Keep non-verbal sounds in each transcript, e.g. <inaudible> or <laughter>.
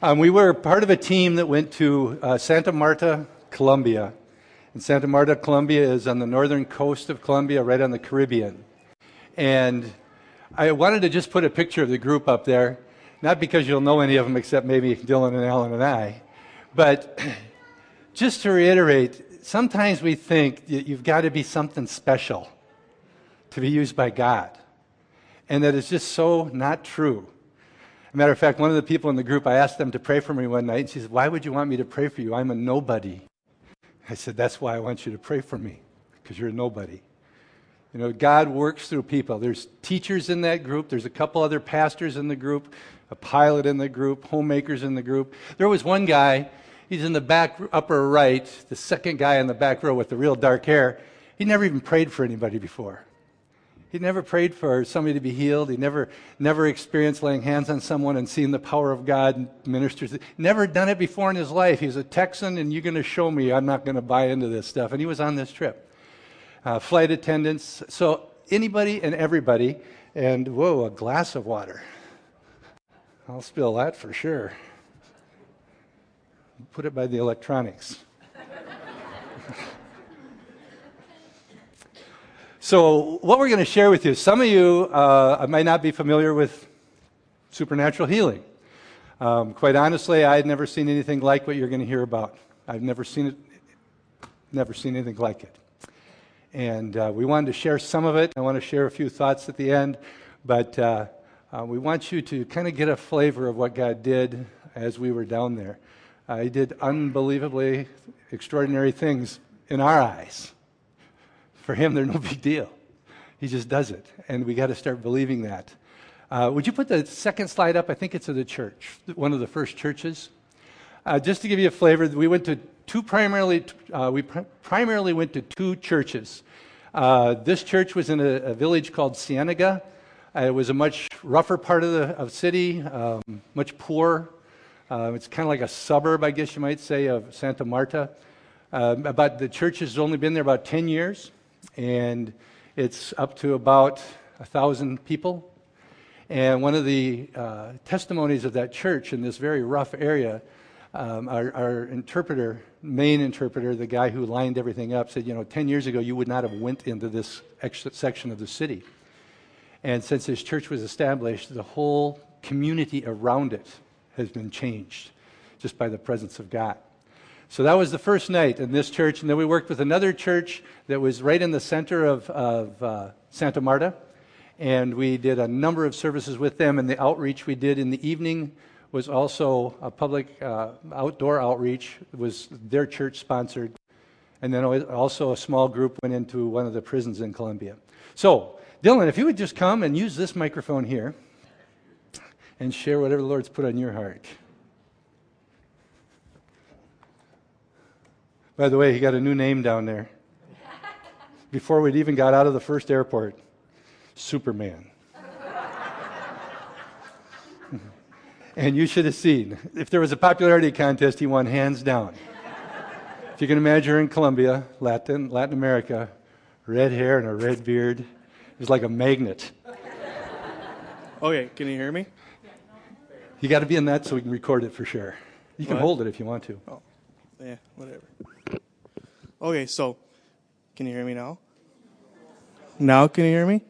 Um, we were part of a team that went to uh, Santa Marta, Colombia. And Santa Marta, Colombia is on the northern coast of Colombia, right on the Caribbean. And I wanted to just put a picture of the group up there, not because you'll know any of them except maybe Dylan and Alan and I, but <clears throat> just to reiterate, sometimes we think that you've got to be something special to be used by God. And that is just so not true. A matter of fact, one of the people in the group, I asked them to pray for me one night, and she said, Why would you want me to pray for you? I'm a nobody. I said, That's why I want you to pray for me, because you're a nobody. You know, God works through people. There's teachers in that group, there's a couple other pastors in the group, a pilot in the group, homemakers in the group. There was one guy, he's in the back upper right, the second guy in the back row with the real dark hair. He never even prayed for anybody before. He never prayed for somebody to be healed. He never, never experienced laying hands on someone and seeing the power of God ministers. Never done it before in his life. He's a Texan, and you're going to show me I'm not going to buy into this stuff. And he was on this trip. Uh, flight attendants. So anybody and everybody. And whoa, a glass of water. I'll spill that for sure. Put it by the electronics. <laughs> So, what we're going to share with you, some of you uh, might not be familiar with supernatural healing. Um, quite honestly, I had never seen anything like what you're going to hear about. I've never seen it, never seen anything like it. And uh, we wanted to share some of it. I want to share a few thoughts at the end, but uh, uh we want you to kind of get a flavor of what God did as we were down there. Uh, he did unbelievably extraordinary things in our eyes. For him, they're no <laughs> big deal. He just does it. And we got to start believing that. Uh, would you put the second slide up? I think it's of the church, one of the first churches. Uh, just to give you a flavor, we went to two primarily, uh, we pr- primarily went to two churches. Uh, this church was in a, a village called Cienega. Uh, it was a much rougher part of the of city, um, much poorer. Uh, it's kind of like a suburb, I guess you might say, of Santa Marta. but the church has only been there about 10 years and it's up to about a thousand people. And one of the uh, testimonies of that church in this very rough area, um, our, our, interpreter, main interpreter, the guy who lined everything up, said, you know, 10 years ago you would not have went into this section of the city. And since this church was established, the whole community around it has been changed just by the presence of God. So that was the first night in this church. And then we worked with another church that was right in the center of, of uh, Santa Marta. And we did a number of services with them. And the outreach we did in the evening was also a public uh, outdoor outreach. It was their church sponsored. And then also a small group went into one of the prisons in Colombia. So, Dylan, if you would just come and use this microphone here and share whatever the Lord's put on your heart. By the way, he got a new name down there. Before we'd even got out of the first airport Superman. <laughs> and you should have seen. If there was a popularity contest, he won hands down. if you can imagine her in Colombia, Latin, Latin America, red hair and a red beard. He's like a magnet. Okay, can you hear me? You got to be in that so we can record it for sure. You can what? hold it if you want to. Oh, yeah, whatever. Okay, so can you hear me now? Now can you hear me?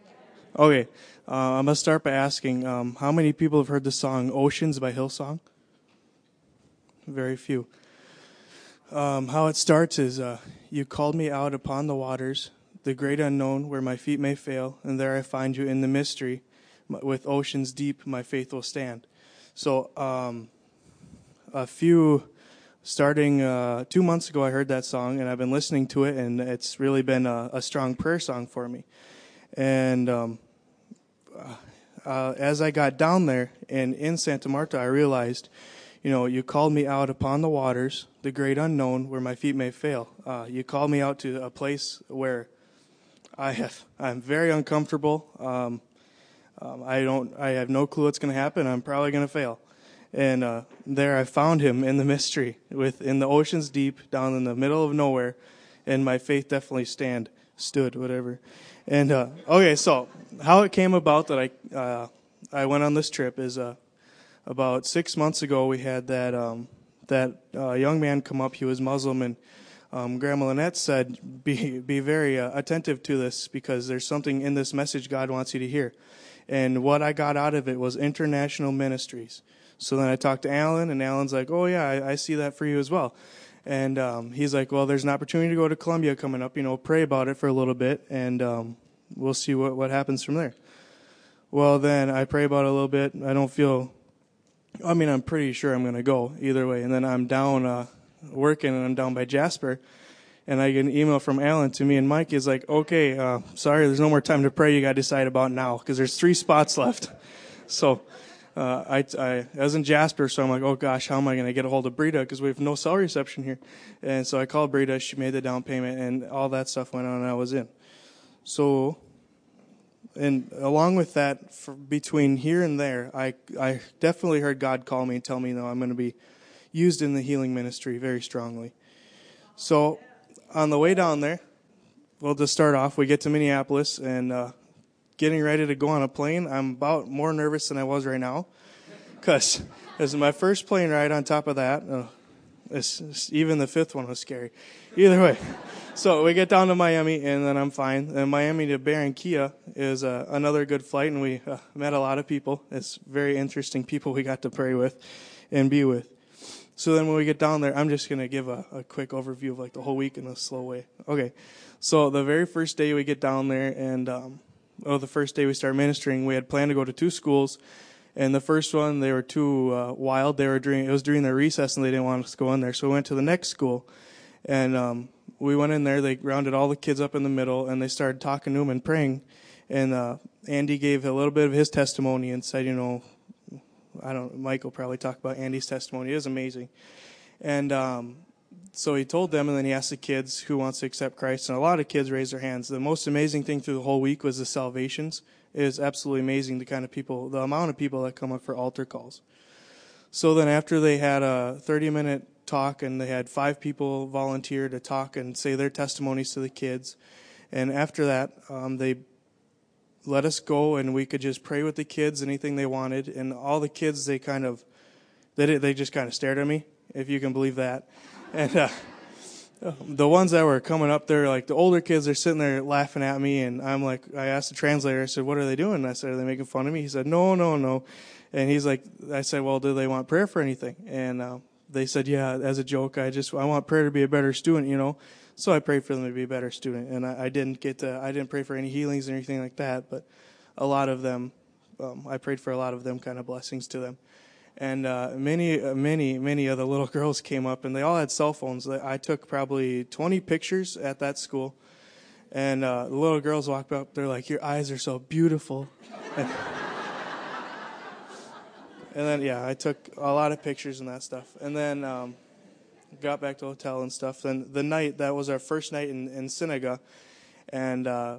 Okay, uh, I'm gonna start by asking um, how many people have heard the song "Oceans" by Hillsong? Very few. Um, how it starts is uh, You called me out upon the waters, the great unknown where my feet may fail, and there I find you in the mystery. With oceans deep, my faith will stand. So, um, a few starting uh, two months ago, I heard that song and I've been listening to it, and it's really been a, a strong prayer song for me. And um, uh, as I got down there and in Santa Marta, I realized, you know, you called me out upon the waters, the great unknown, where my feet may fail. Uh, you called me out to a place where I have, I'm very uncomfortable. Um, um, I don't, I have no clue what's going to happen. I'm probably going to fail and uh, there I found him in the mystery, with in the oceans deep, down in the middle of nowhere, and my faith definitely stand stood, whatever. And uh, okay, so how it came about that I uh, I went on this trip is uh, about six months ago, we had that um, that uh, young man come up. He was Muslim, and um, Grandma Lynette said, "Be be very uh, attentive to this because there's something in this message God wants you to hear." And what I got out of it was international ministries. So then I talked to Alan, and Alan's like, "Oh yeah, I, I see that for you as well." And um, he's like, "Well, there's an opportunity to go to Colombia coming up. You know, pray about it for a little bit, and um, we'll see what what happens from there." Well, then I pray about it a little bit. I don't feel. I mean, I'm pretty sure I'm going to go either way. And then I'm down uh, working, and I'm down by Jasper, and I get an email from Alan to me and Mike. Is like, "Okay, uh, sorry, there's no more time to pray. You got to decide about now because there's three spots left." So uh, I, I, was in Jasper, so I'm like, oh gosh, how am I going to get a hold of Brita? Because we have no cell reception here. And so I called Brita. She made the down payment, and all that stuff went on, and I was in. So, and along with that, between here and there, I, I definitely heard God call me and tell me, no, I'm going to be used in the healing ministry very strongly. So, on the way down there, well, to start off, we get to Minneapolis, and uh, getting ready to go on a plane, I'm about more nervous than I was right now. Because this is my first plane ride on top of that. Uh, even the fifth one was scary. Either way. So we get down to Miami, and then I'm fine. And Miami to Barranquilla is uh, another good flight, and we uh, met a lot of people. It's very interesting people we got to pray with and be with. So then when we get down there, I'm just going to give a, a quick overview of like the whole week in a slow way. Okay. So the very first day we get down there, and um, oh, the first day we started ministering, we had planned to go to two schools. And the first one, they were too uh, wild. They were during it was during their recess, and they didn't want us to go in there. So we went to the next school, and um, we went in there. They rounded all the kids up in the middle, and they started talking to them and praying. And uh, Andy gave a little bit of his testimony and said, you know, I don't. Will probably talk about Andy's testimony. It was amazing, and um, so he told them, and then he asked the kids who wants to accept Christ, and a lot of kids raised their hands. The most amazing thing through the whole week was the salvations. It is absolutely amazing the kind of people, the amount of people that come up for altar calls. So then after they had a 30 minute talk, and they had five people volunteer to talk and say their testimonies to the kids, and after that, um, they let us go, and we could just pray with the kids, anything they wanted, and all the kids they kind of, they they just kind of stared at me, if you can believe that and uh, the ones that were coming up there, like the older kids, they're sitting there laughing at me, and I'm like, I asked the translator, I said, "What are they doing?" I said, "Are they making fun of me?" He said, "No, no, no," and he's like, I said, "Well, do they want prayer for anything?" And uh, they said, "Yeah." As a joke, I just I want prayer to be a better student, you know. So I prayed for them to be a better student, and I, I didn't get to, I didn't pray for any healings or anything like that, but a lot of them, um, I prayed for a lot of them, kind of blessings to them and uh, many, uh, many, many of the little <laughs> girls came up, and they all had cell phones. I took probably 20 pictures at that school, and uh, the little girls walked up. They're like, "Your eyes are so beautiful." and, <laughs> and then, yeah, I took a lot of pictures and that stuff, and then um, got back to the hotel and stuff. Then the night that was our first night in, in Cienega, and uh,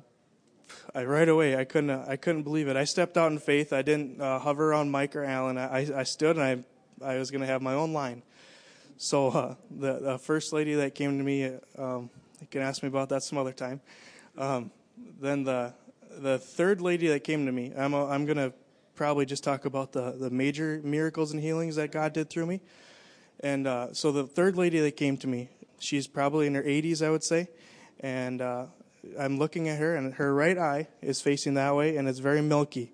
I right away I couldn't I couldn't believe it. I stepped out in faith. I didn't uh, hover on Mike or Alan. I I stood and I I was going to have my own line. So uh, the, the, first lady that came to me, um, you can ask me about that some other time. Um, then the the third lady that came to me, I'm a, I'm going to probably just talk about the the major miracles and healings that God did through me. And uh, so the third lady that came to me, she's probably in her 80s, I would say, and uh, I'm looking at her, and her right eye is facing that way, and it's very milky.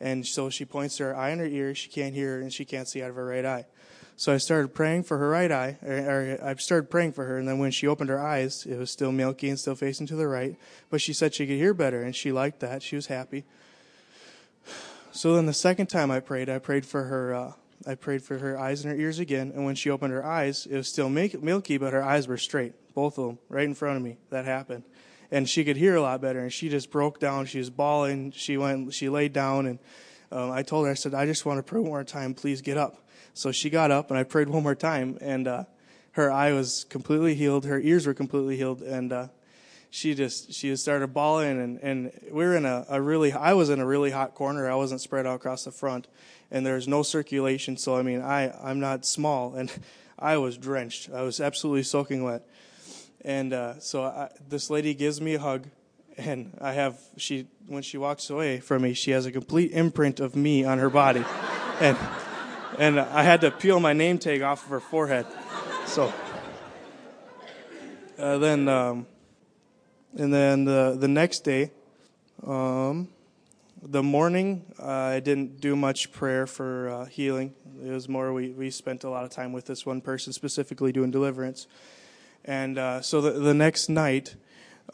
And so she points to her eye and her ear. She can't hear, and she can't see out of her right eye. So I started praying for her right eye, or, or, I started praying for her, and then when she opened her eyes, it was still milky and still facing to the right. But she said she could hear better, and she liked that. She was happy. So then the second time I prayed, I prayed for her. Uh, I prayed for her eyes and her ears again, and when she opened her eyes, it was still milky, but her eyes were straight, both of them, right in front of me. That happened and she could hear a lot better. And she just broke down. She was bawling. She went. She laid down, and um, I told her, I said, I just want to pray one more time. Please get up. So she got up, and I prayed one more time, and uh, her eye was completely healed. Her ears were completely healed, and uh, she just she started bawling. And and we were in a, a really I was in a really hot corner. I wasn't spread out across the front, and there's no circulation. So I mean, I I'm not small, and <laughs> I was drenched. I was absolutely soaking wet. And uh, so I, this lady gives me a hug, and I have she when she walks away from me, she has a complete imprint of me on her body, <laughs> and and I had to peel my name tag off of her forehead. So uh, then, um, and then the the next day, um, the morning I didn't do much prayer for uh, healing. It was more we we spent a lot of time with this one person specifically doing deliverance, and uh, so the the next night.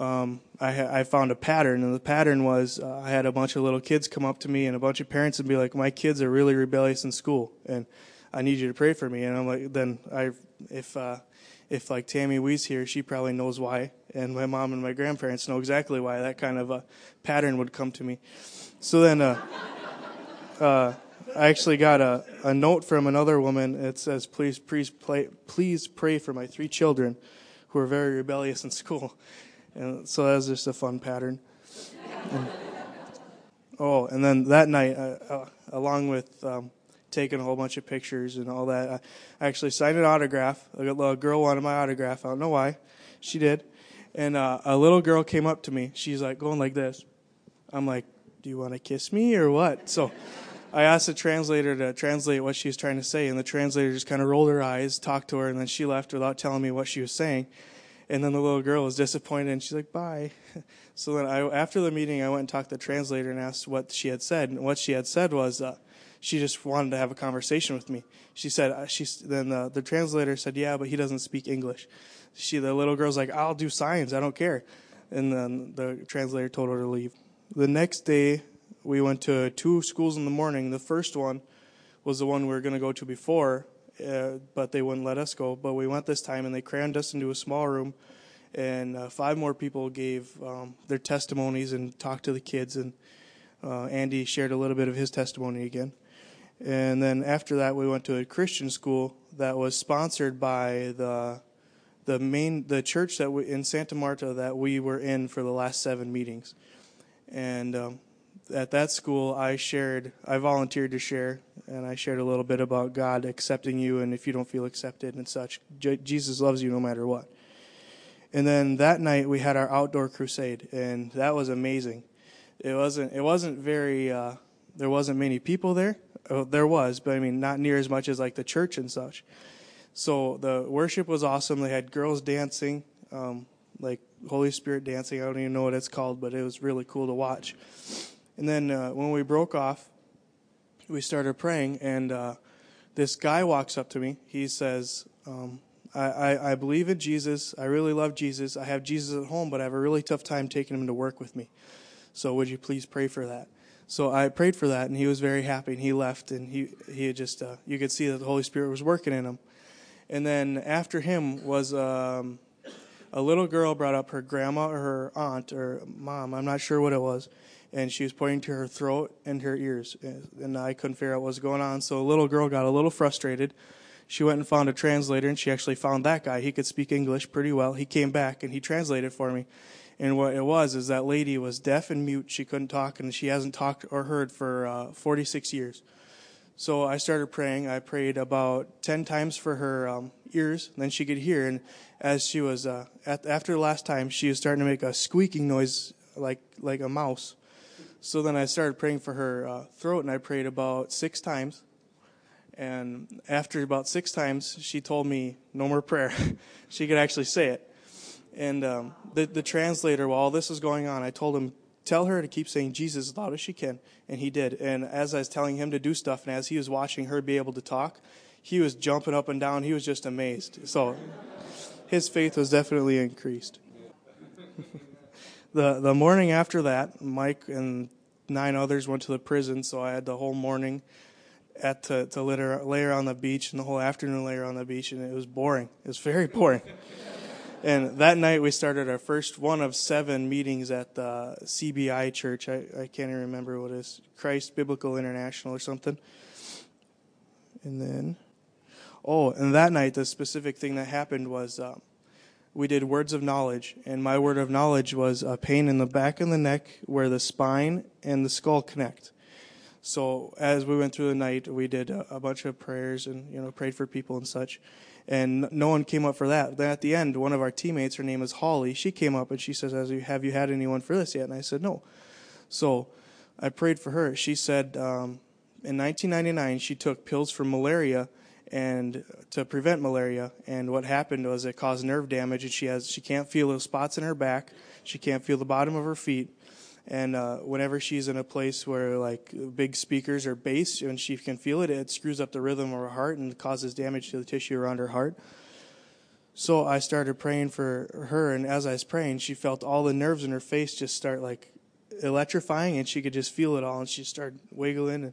Um, I, I found a pattern, and the pattern was uh, I had a bunch of little kids come up to me, and a bunch of parents would be like, "My kids are really rebellious in school, and I need you to pray for me." And I'm like, "Then I, if uh, if like Tammy Wee's here, she probably knows why, and my mom and my grandparents know exactly why that kind of a pattern would come to me." So then, uh, uh, I actually got a, a note from another woman. It says, "Please, please, play, please pray for my three children, who are very rebellious in school." And so that was just a fun pattern. And, oh, and then that night, uh, along with um, taking a whole bunch of pictures and all that, I actually signed an autograph. A little girl wanted my autograph. I don't know why. She did. And uh, a little girl came up to me. She's like going like this. I'm like, do you want to kiss me or what? So I asked the translator to translate what she was trying to say, and the translator just kind of rolled her eyes, talked to her, and then she left without telling me what she was saying. And then the little girl was disappointed, and she's like, "Bye." <laughs> So then, I, after the meeting, I went and talked to the translator and asked what she had said. And what she had said was, uh, she just wanted to have a conversation with me. She said, uh, she then the, the translator said, "Yeah, but he doesn't speak English." She, the little girl's like, "I'll do signs. I don't care." And then the translator told her to leave. The next day, we went to two schools in the morning. The first one was the one we were going to go to before, uh, but they wouldn't let us go. But we went this time, and they crammed us into a small room, and uh, five more people gave um, their testimonies and talked to the kids. And uh, Andy shared a little bit of his testimony again. And then after that, we went to a Christian school that was sponsored by the the main the church that we, in Santa Marta that we were in for the last seven meetings. And um, at that school, I shared, I volunteered to share, and I shared a little bit about God accepting you, and if you don't feel accepted and such, J- Jesus loves you no matter what. And then that night we had our outdoor crusade, and that was amazing. It wasn't, it wasn't very, uh, there wasn't many people there. Oh, there was, but I mean, not near as much as like the church and such. So the worship was awesome. They had girls dancing, um, like Holy Spirit dancing. I don't even know what it's called, but it was really cool to watch. And then uh, when we broke off, we started praying, and uh, this guy walks up to me. He says, um, I, I, I, believe in Jesus. I really love Jesus. I have Jesus at home, but I have a really tough time taking him to work with me. So would you please pray for that? So I prayed for that, and he was very happy, and he left, and he, he just, uh, you could see that the Holy Spirit was working in him. And then after him was um, a little girl brought up her grandma or her aunt or mom, I'm not sure what it was and she was pointing to her throat and her ears, and I couldn't figure out what was going on. So the little girl got a little frustrated. She went and found a translator, and she actually found that guy. He could speak English pretty well. He came back and he translated for me. And what it was is that lady was deaf and mute. She couldn't talk, and she hasn't talked or heard for uh, 46 years. So I started praying. I prayed about 10 times for her um, ears, then she could hear. And as she was, uh, at, after the last time, she was starting to make a squeaking noise like, like a mouse. So then I started praying for her uh, throat, and I prayed about six times. And after about six times, she told me no more prayer. <laughs> she could actually say it. And um, the, the translator, while all this was going on, I told him, tell her to keep saying Jesus as loud as she can. And he did. And as I was telling him to do stuff, and as he was watching her be able to talk, he was jumping up and down. He was just amazed. So his faith was definitely increased <laughs> the the morning after that, Mike and nine others went to the prison, so I had the whole morning at to, to litter, lay on the beach and the whole afternoon lay on the beach, and it was boring. It was very <laughs> boring. and that night we started our first one of seven meetings at the CBI church. I, I can't even remember what it is, Christ Biblical International or something. And then, oh, and that night the specific thing that happened was. Um, we did words of knowledge, and my word of knowledge was a pain in the back and the neck where the spine and the skull connect. So as we went through the night, we did a, bunch of prayers and you know prayed for people and such, and no one came up for that. Then at the end, one of our teammates, her name is Holly, she came up and she says, "Have you had anyone for this yet?" And I said, "No." So I prayed for her. She said. Um, in 1999, she took pills for malaria and to prevent malaria. And what happened was it caused nerve damage, and she has she can't feel those spots in her back. She can't feel the bottom of her feet. And uh, whenever she's in a place where like big speakers or bass, and she can feel it, it screws up the rhythm of her heart and causes damage to the tissue around her heart. So I started praying for her, and as I was praying, she felt all the nerves in her face just start like electrifying, and she could just feel it all, and she started wiggling, and,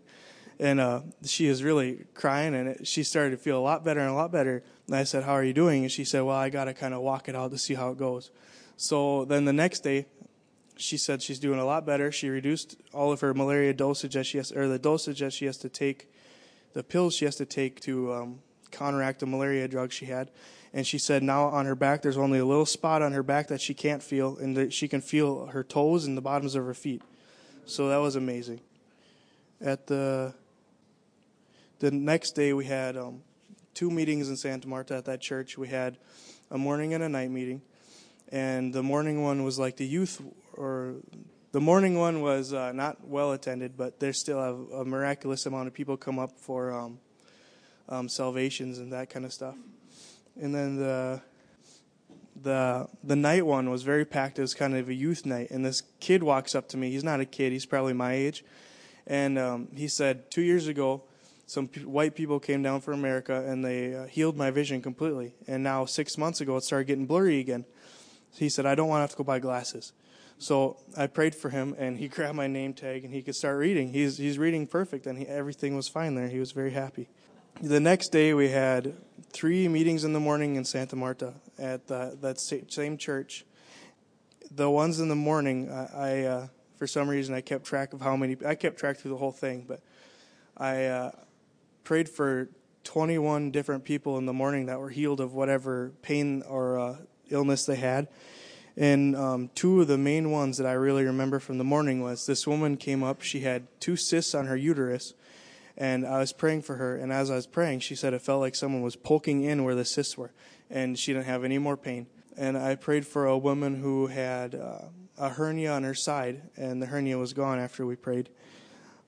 and uh, she was really crying, and it, she started to feel a lot better and a lot better. And I said, "How are you doing?" And she said, "Well, I got to kind of walk it out to see how it goes." So then the next day, she said she's doing a lot better. She reduced all of her malaria dosage that she has, or the dosage that she has to take, the pills she has to take to um, counteract the malaria drug she had and she said now on her back there's only a little spot on her back that she can't feel and that she can feel her toes and the bottoms of her feet so that was amazing at the the next day we had um, two meetings in santa marta at that church. We had a morning and a night meeting. And the morning one was like the youth or the morning one was uh, not well attended but there's still a, a, miraculous amount of people come up for um, um, salvations and that kind of stuff. And then the the the night one was very packed. It was kind of a youth night, and this kid walks up to me. He's not a kid; he's probably my age, and um, he said, two years ago, some p- white people came down from America and they uh, healed my vision completely. And now six months ago, it started getting blurry again. He said, I don't want to have to go buy glasses. So I prayed for him, and he <laughs> grabbed my name tag, and he could start reading. He's he's reading perfect, and he, everything was fine there. He was very happy. The next day, we had three meetings in the morning in Santa Marta at that same church. The ones in the morning, I, I uh, for some reason, I kept track of how many. I kept track through the whole thing, but I uh, prayed for 21 different people in the morning that were healed of whatever pain or uh, illness they had. And um, two of the main ones that I really remember from the morning was this woman came up. She had two cysts on her uterus, and I was praying for her. And as I was praying, she said it felt like someone was poking in where the cysts were, and she didn't have any more pain. And I prayed for a woman who had uh, a hernia on her side, and the hernia was gone after we prayed.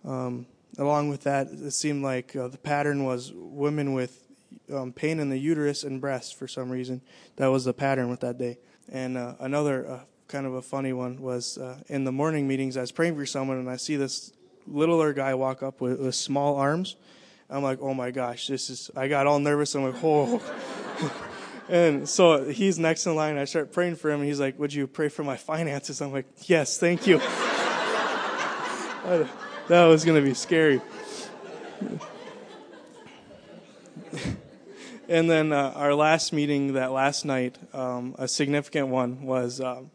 Um, along with that, it seemed like uh, the pattern was women with um, pain in the uterus and breast for some reason. That was the pattern with that day. And uh, another uh, kind of a funny one was uh, in the morning meetings, I was praying for someone, and I see this littler guy walk up with, with small arms. I'm like, oh my gosh, this is. I got all nervous. I'm like, oh. <laughs> and so he's next in line. I start praying for him, and he's like, "Would you pray for my finances?" I'm like, "Yes, thank you." <laughs> that was going to be scary. and then uh, our last meeting that last night, um, a significant one was um,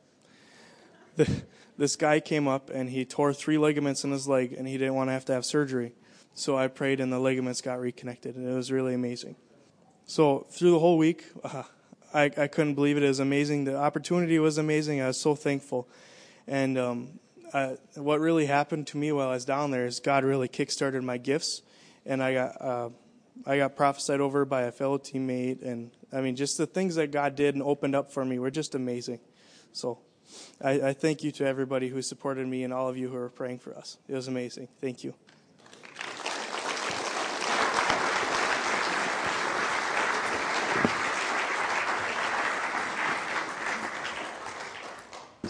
<laughs> the this guy came up and he tore three ligaments in his leg and he didn't want to have to have surgery. So I prayed and the ligaments got reconnected and it was really amazing. So through the whole week, uh, <laughs> I, I couldn't believe it. It was amazing. The opportunity was amazing. I was so thankful. And um, I, what really happened to me while I was down there is God really kickstarted my gifts, and I got uh, I got prophesied over by a fellow teammate, and I mean just the things that God did and opened up for me were just amazing. So I, I thank you to everybody who supported me and all of you who are praying for us. It was amazing. Thank you.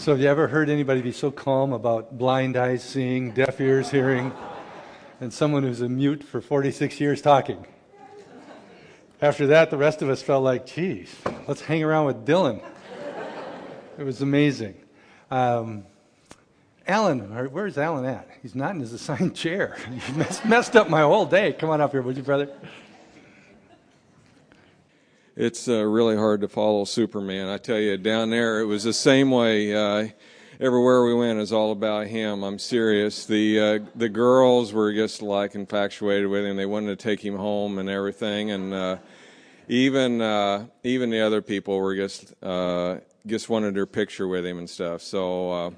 So, have you ever heard anybody be so calm about blind eyes seeing, deaf ears hearing, and someone who's a mute for 46 years talking? After that, the rest of us felt like, geez, let's hang around with Dylan. It was amazing. Um, Alan, where's Alan at? He's not in his assigned chair. <laughs> You messed, messed up my whole day. Come on up here, would you, brother? It's uh, really hard to follow Superman. I tell you, down there, it was the same way. Uh, everywhere we went is all about him. I'm serious. The uh, the girls were just like infatuated with him. They wanted to take him home and everything, and uh, even uh, even the other people were just uh, just wanted their picture with him and stuff. So uh,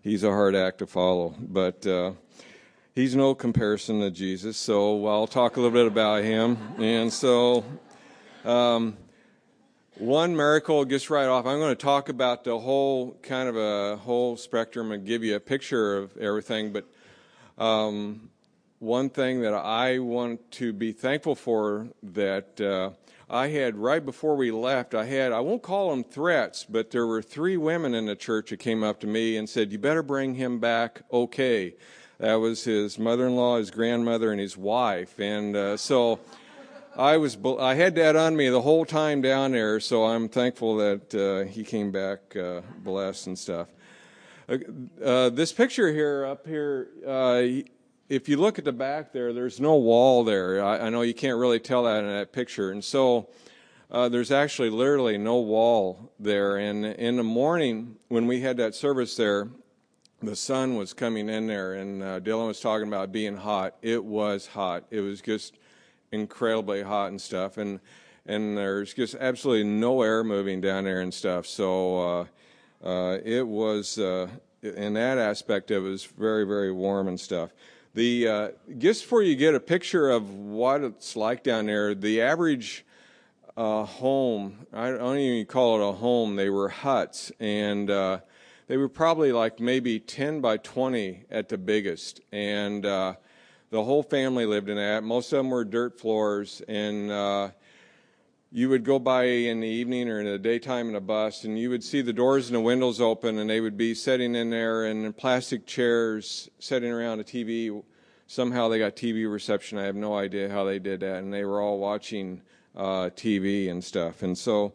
he's a hard act to follow, but uh, he's no comparison to Jesus. So I'll talk a little bit about him. And so, um, one miracle just right off. I'm going to talk about the whole kind of a whole spectrum and give you a picture of everything. But um, one thing that I want to be thankful for that uh, I had right before we left, I had, I won't call them threats, but there were three women in the church that came up to me and said, You better bring him back okay. That was his mother in law, his grandmother, and his wife. And uh, so I was I had that on me the whole time down there, so I'm thankful that uh, he came back uh, blessed and stuff. Uh, uh this picture here up here, uh, if you look at the back there, there's no wall there. I, I, know you can't really tell that in that picture, and so uh, there's actually literally no wall there. And in the morning when we had that service there, the sun was coming in there, and Dylan was talking about being hot. It was hot. It was just incredibly hot and stuff, and and there's just absolutely no air moving down there and stuff. So uh, uh, it was uh, in that aspect, it was very very warm and stuff. The uh, just before you get a picture of what it's like down there, the average uh, home, I don't even call it a home, they were huts, and they were probably like maybe 10 by 20 at the biggest. And uh, the whole family lived in that. Most of them were dirt floors, and uh, you would go by in the evening or in the daytime in a bus, and you would see the doors and the windows open, and they would be sitting in there in plastic chairs, sitting around a TV. Somehow they got TV reception. I have no idea how they did that, and they were all watching uh, TV and stuff. And so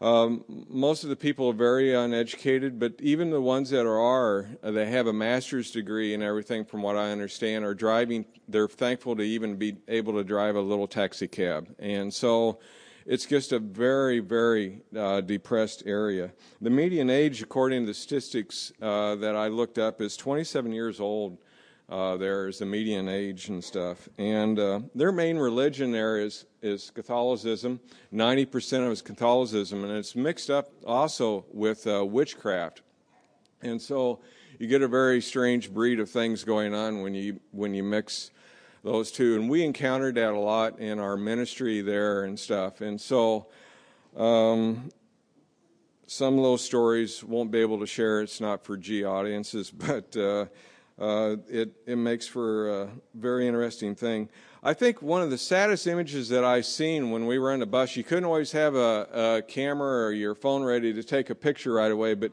um, most of the people are very uneducated, but even the ones that are, uh, they have a master's degree and everything, from what I understand, are driving. They're thankful to even be able to drive a little taxi cab, and so it's just a very, very uh, depressed area. The median age, according to the statistics uh, that I looked up, is 27 years old uh, there is the median age and stuff. And uh, their main religion there is, is Catholicism. 90% of it is Catholicism, and it's mixed up also with uh, witchcraft. And so you get a very strange breed of things going on when you, when you mix those two. And we encountered that a lot in our ministry there and stuff. And so um, some of those stories won't be able to share. It's not for G audiences, <laughs> but uh, uh, it, it makes for a very interesting thing. I think one of the saddest images that I've seen when we were on the bus, you couldn't always have a, a camera or your phone ready to take a picture right away, but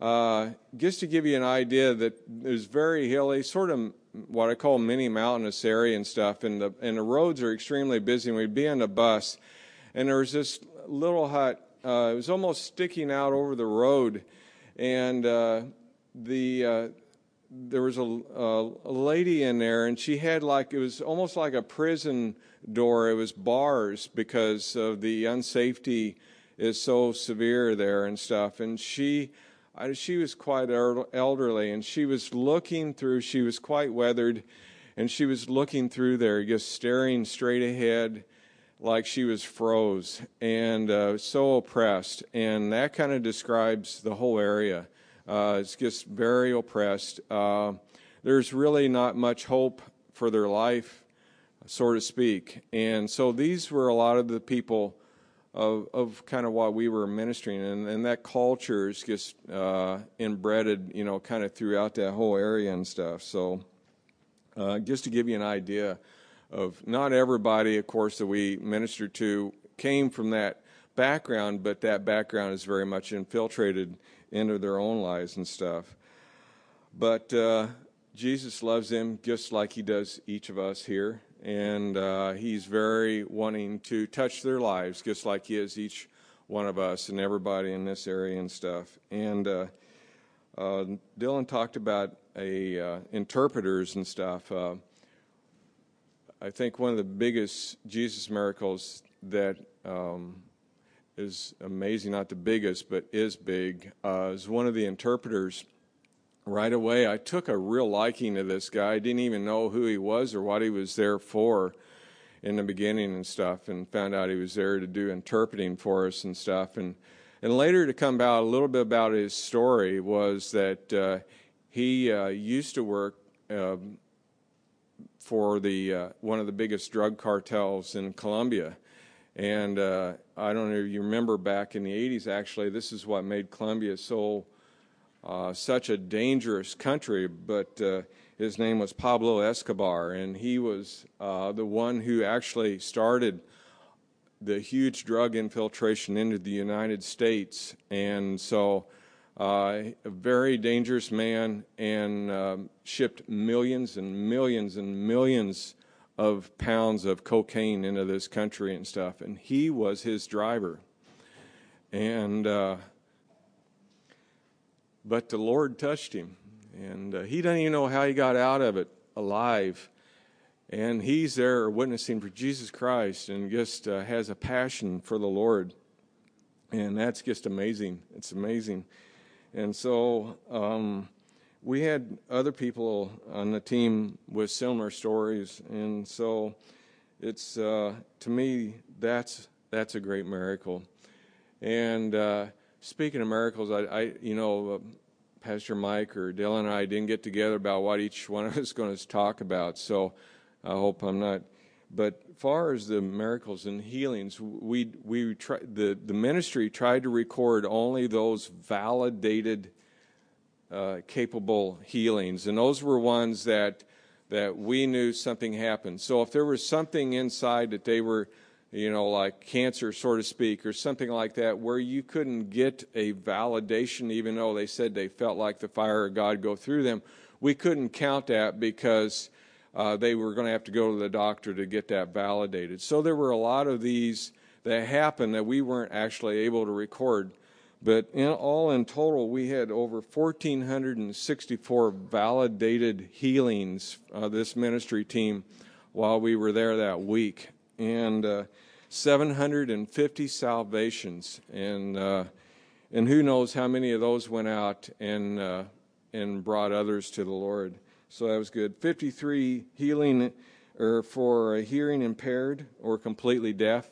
uh, just to give you an idea that it was very hilly, sort of what I call mini mountainous area and stuff, and the, and the roads are extremely busy. And we'd be on the bus, and there was this little hut. Uh, it was almost sticking out over the road, and uh, the uh, there was a, a, lady in there, and she had like it was almost like a prison door. It was bars because of the unsafety is so severe there and stuff. And she, she was quite elderly, and she was looking through. She was quite weathered, and she was looking through there, just staring straight ahead, like she was froze and uh, so oppressed. And that kind of describes the whole area. Uh, it's just very oppressed. Uh, there's really not much hope for their life, so to speak. And so these were a lot of the people of, of kind of what we were ministering, and, and that culture is just uh, you know, kind of throughout that whole area and stuff. So uh, just to give you an idea of not everybody, of course, that we minister to came from that background, but that background is very much infiltrated into their own lives and stuff. But uh, Jesus loves them just like He does each of us here, and uh, He's very wanting to touch their lives just like He is each one of us and everybody in this area and stuff. And uh, uh Dylan talked about a uh, interpreters and stuff. Uh, I think one of the biggest Jesus miracles that um, is amazing, not the biggest, but is big, uh, is one of the interpreters. Right away, I took a real liking to this guy. I didn't even know who he was or what he was there for in the beginning and stuff, and found out he was there to do interpreting for us and stuff. And and later to come out a little bit about his story was that uh, he uh, used to work um, for the uh, one of the biggest drug cartels in Colombia and uh, I don't know if you remember back in the 80s, actually, this is what made Colombia so uh, such a dangerous country. But uh, his name was Pablo Escobar, and he was uh, the one who actually started the huge drug infiltration into the United States. And so, uh, a very dangerous man and um, shipped millions and millions and millions of pounds of cocaine into this country and stuff. And he was his driver. And, uh, but the Lord touched him and uh, he doesn't even know how he got out of it alive. And he's there witnessing for Jesus Christ and just uh, has a passion for the Lord. And that's just amazing. It's amazing. And so um, we had other people on the team with similar stories. And so it's, uh, to me, that's, that's a great miracle. And uh, speaking of miracles, I, I you know, Pastor Mike or Dylan and I didn't get together about what each <laughs> one of us going to talk about. So I hope I'm not. But far as the miracles and healings, we we try, the the ministry tried to record only those validated, uh, capable healings, and those were ones that that we knew something happened. So if there was something inside that they were you know, like cancer, so to speak, or something like that, where you couldn't get a validation, even though they said they felt like the fire of God go through them. We couldn't count that because uh, they were going to have to go to the doctor to get that validated. So there were a lot of these that happened that we weren't actually able to record. But in all in total, we had over 1,464 validated healings, uh, this ministry team, while we were there that week. And uh, 750 salvations, and uh, and who knows how many of those went out and uh, and brought others to the Lord. So that was good. 53 healing or for hearing impaired or completely deaf,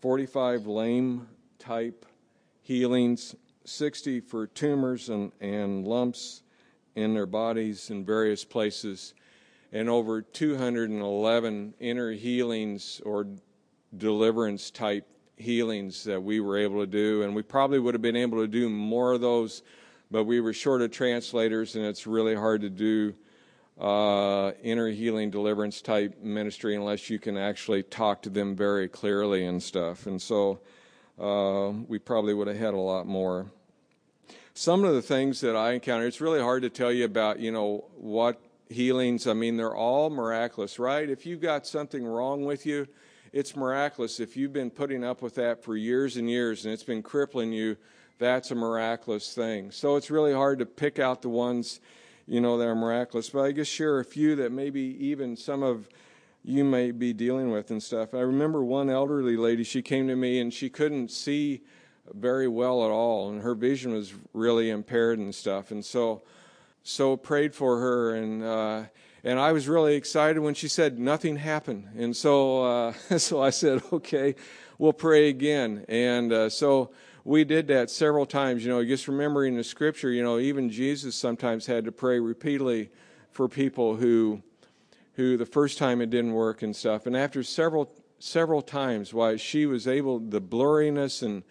45 lame type healings, 60 for tumors and, and lumps in their bodies in various places, and over 211 inner healings or deliverance type healings that we were able to do. And we probably would have been able to do more of those, but we were short of translators, and it's really hard to do uh, inner healing deliverance type ministry unless you can actually talk to them very clearly and stuff. And so uh, we probably would have had a lot more. Some of the things that I encountered, it's really hard to tell you about, you know, what healings, I mean, they're all miraculous, right? If you've got something wrong with you, it's miraculous. If you've been putting up with that for years and years and it's been crippling you, that's a miraculous thing. So it's really hard to pick out the ones, you know, that are miraculous. But I guess share a few that maybe even some of you may be dealing with and stuff. I remember one elderly lady, she came to me and she couldn't see very well at all and her vision was really impaired and stuff. And so so prayed for her and uh and I was really excited when she said nothing happened. And so, uh, <laughs> so I said, okay, we'll pray again. And uh, so we did that several times. You know, just remembering the scripture. You know, even Jesus sometimes had to pray repeatedly for people who, who the first time it didn't work and stuff. And after several several times, why she was able the blurriness and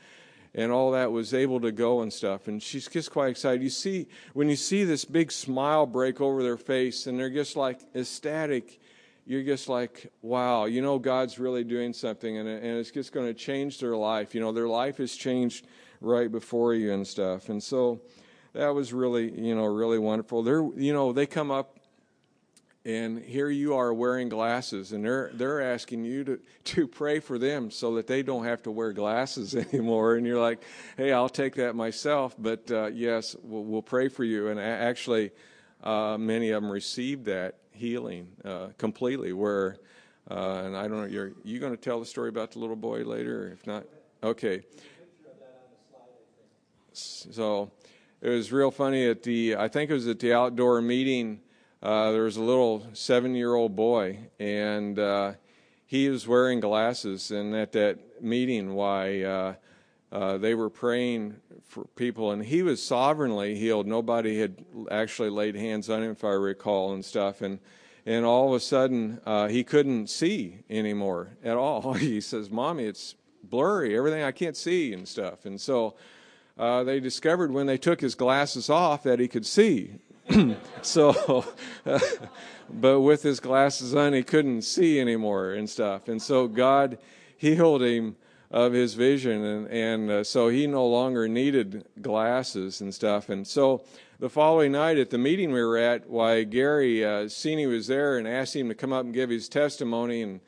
and all that was able to go and stuff. And she's just quite excited. You see, when you see this big smile break over their face and they're just like ecstatic, you're just like, wow, you know, God's really doing something and, and it's just going to change their life. You know, their life has changed right before you and stuff. And so that was really, you know, really wonderful. They're, you know, they come up and here you are wearing glasses and they're they're asking you to to pray for them so that they don't have to wear glasses <laughs> anymore. And you're like hey i'll take that myself but uh, yes we'll, we'll, pray for you. And actually uh, many of them received that healing uh, completely where uh, and i don't know you're you going to tell the story about the little boy later? If not okay. So it was real funny at the i think it was at the outdoor meeting uh, there was a little seven year old boy, and uh, he was wearing glasses. And at that meeting, why uh, uh, they were praying for people, and he was sovereignly healed. Nobody had actually laid hands on him, if I recall, and stuff. And and all of a sudden, uh, he couldn't see anymore at all. <laughs> he says, "Mommy, it's blurry. Everything I can't see and stuff." And so uh, they discovered when they took his glasses off that he could see <clears throat> so, <laughs> but with his glasses on, he couldn't see anymore and stuff. And so God healed him of his vision, and, and uh, so he no longer needed glasses and stuff. And so the following night at the meeting we were at, why Gary uh, was there and asked him to come up and give his testimony, and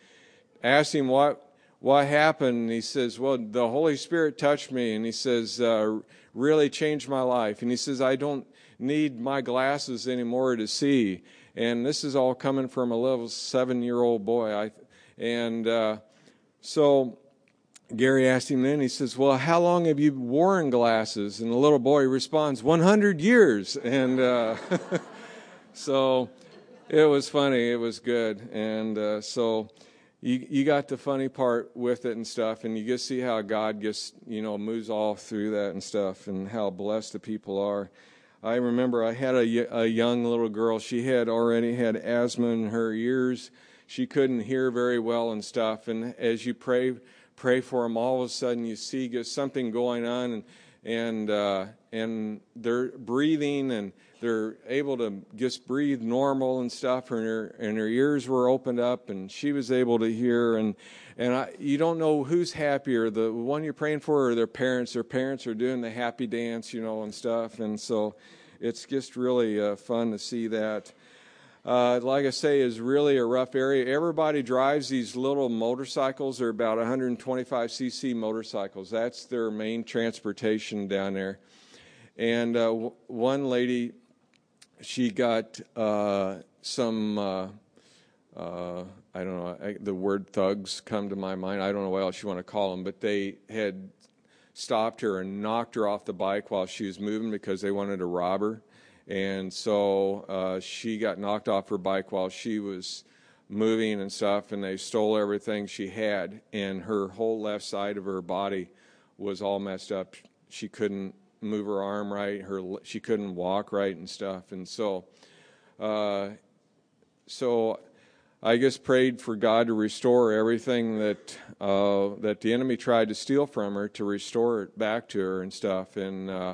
asked him what what happened. And he says, "Well, the Holy Spirit touched me," and he says, uh, "Really changed my life." And he says, "I don't need my glasses anymore to see." And this is all coming from a little seven-year-old boy. I, and uh, so Gary asked him then, he says, Well, how long have you worn glasses? And the little boy responds, 100 years. And uh, <laughs> so it was funny. It was good. And uh, so you, you got the funny part with it and stuff. And you just see how God just, you know, moves all through that and stuff and how blessed the people are. I remember I had a, a young little girl. She had already had asthma in her ears. She couldn't hear very well and stuff. And as you pray, pray for them, all of a sudden you see something going on, and and uh, and they're breathing and they're able to just breathe normal and stuff and her and her ears were opened up and she was able to hear and and I, you don't know who's happier the one you're praying for or their parents their parents are doing the happy dance you know and stuff and so it's just really uh, fun to see that uh, like I say, is really a rough area. Everybody drives these little motorcycles. They're about 125 cc motorcycles. That's their main transportation down there. And uh, one lady, she got uh, some, uh, uh, I don't know, I, the word thugs come to my mind. I don't know what else you want to call them, but they had stopped her and knocked her off the bike while she was moving because they wanted to rob her and so uh, she got knocked off her bike while she was moving and stuff, and they stole everything she had, and her whole left side of her body was all messed up. She couldn't move her arm right, her she couldn't walk right and stuff, and so, uh, so I just prayed for God to restore everything that uh, that the enemy tried to steal from her, to restore it back to her and stuff, and uh,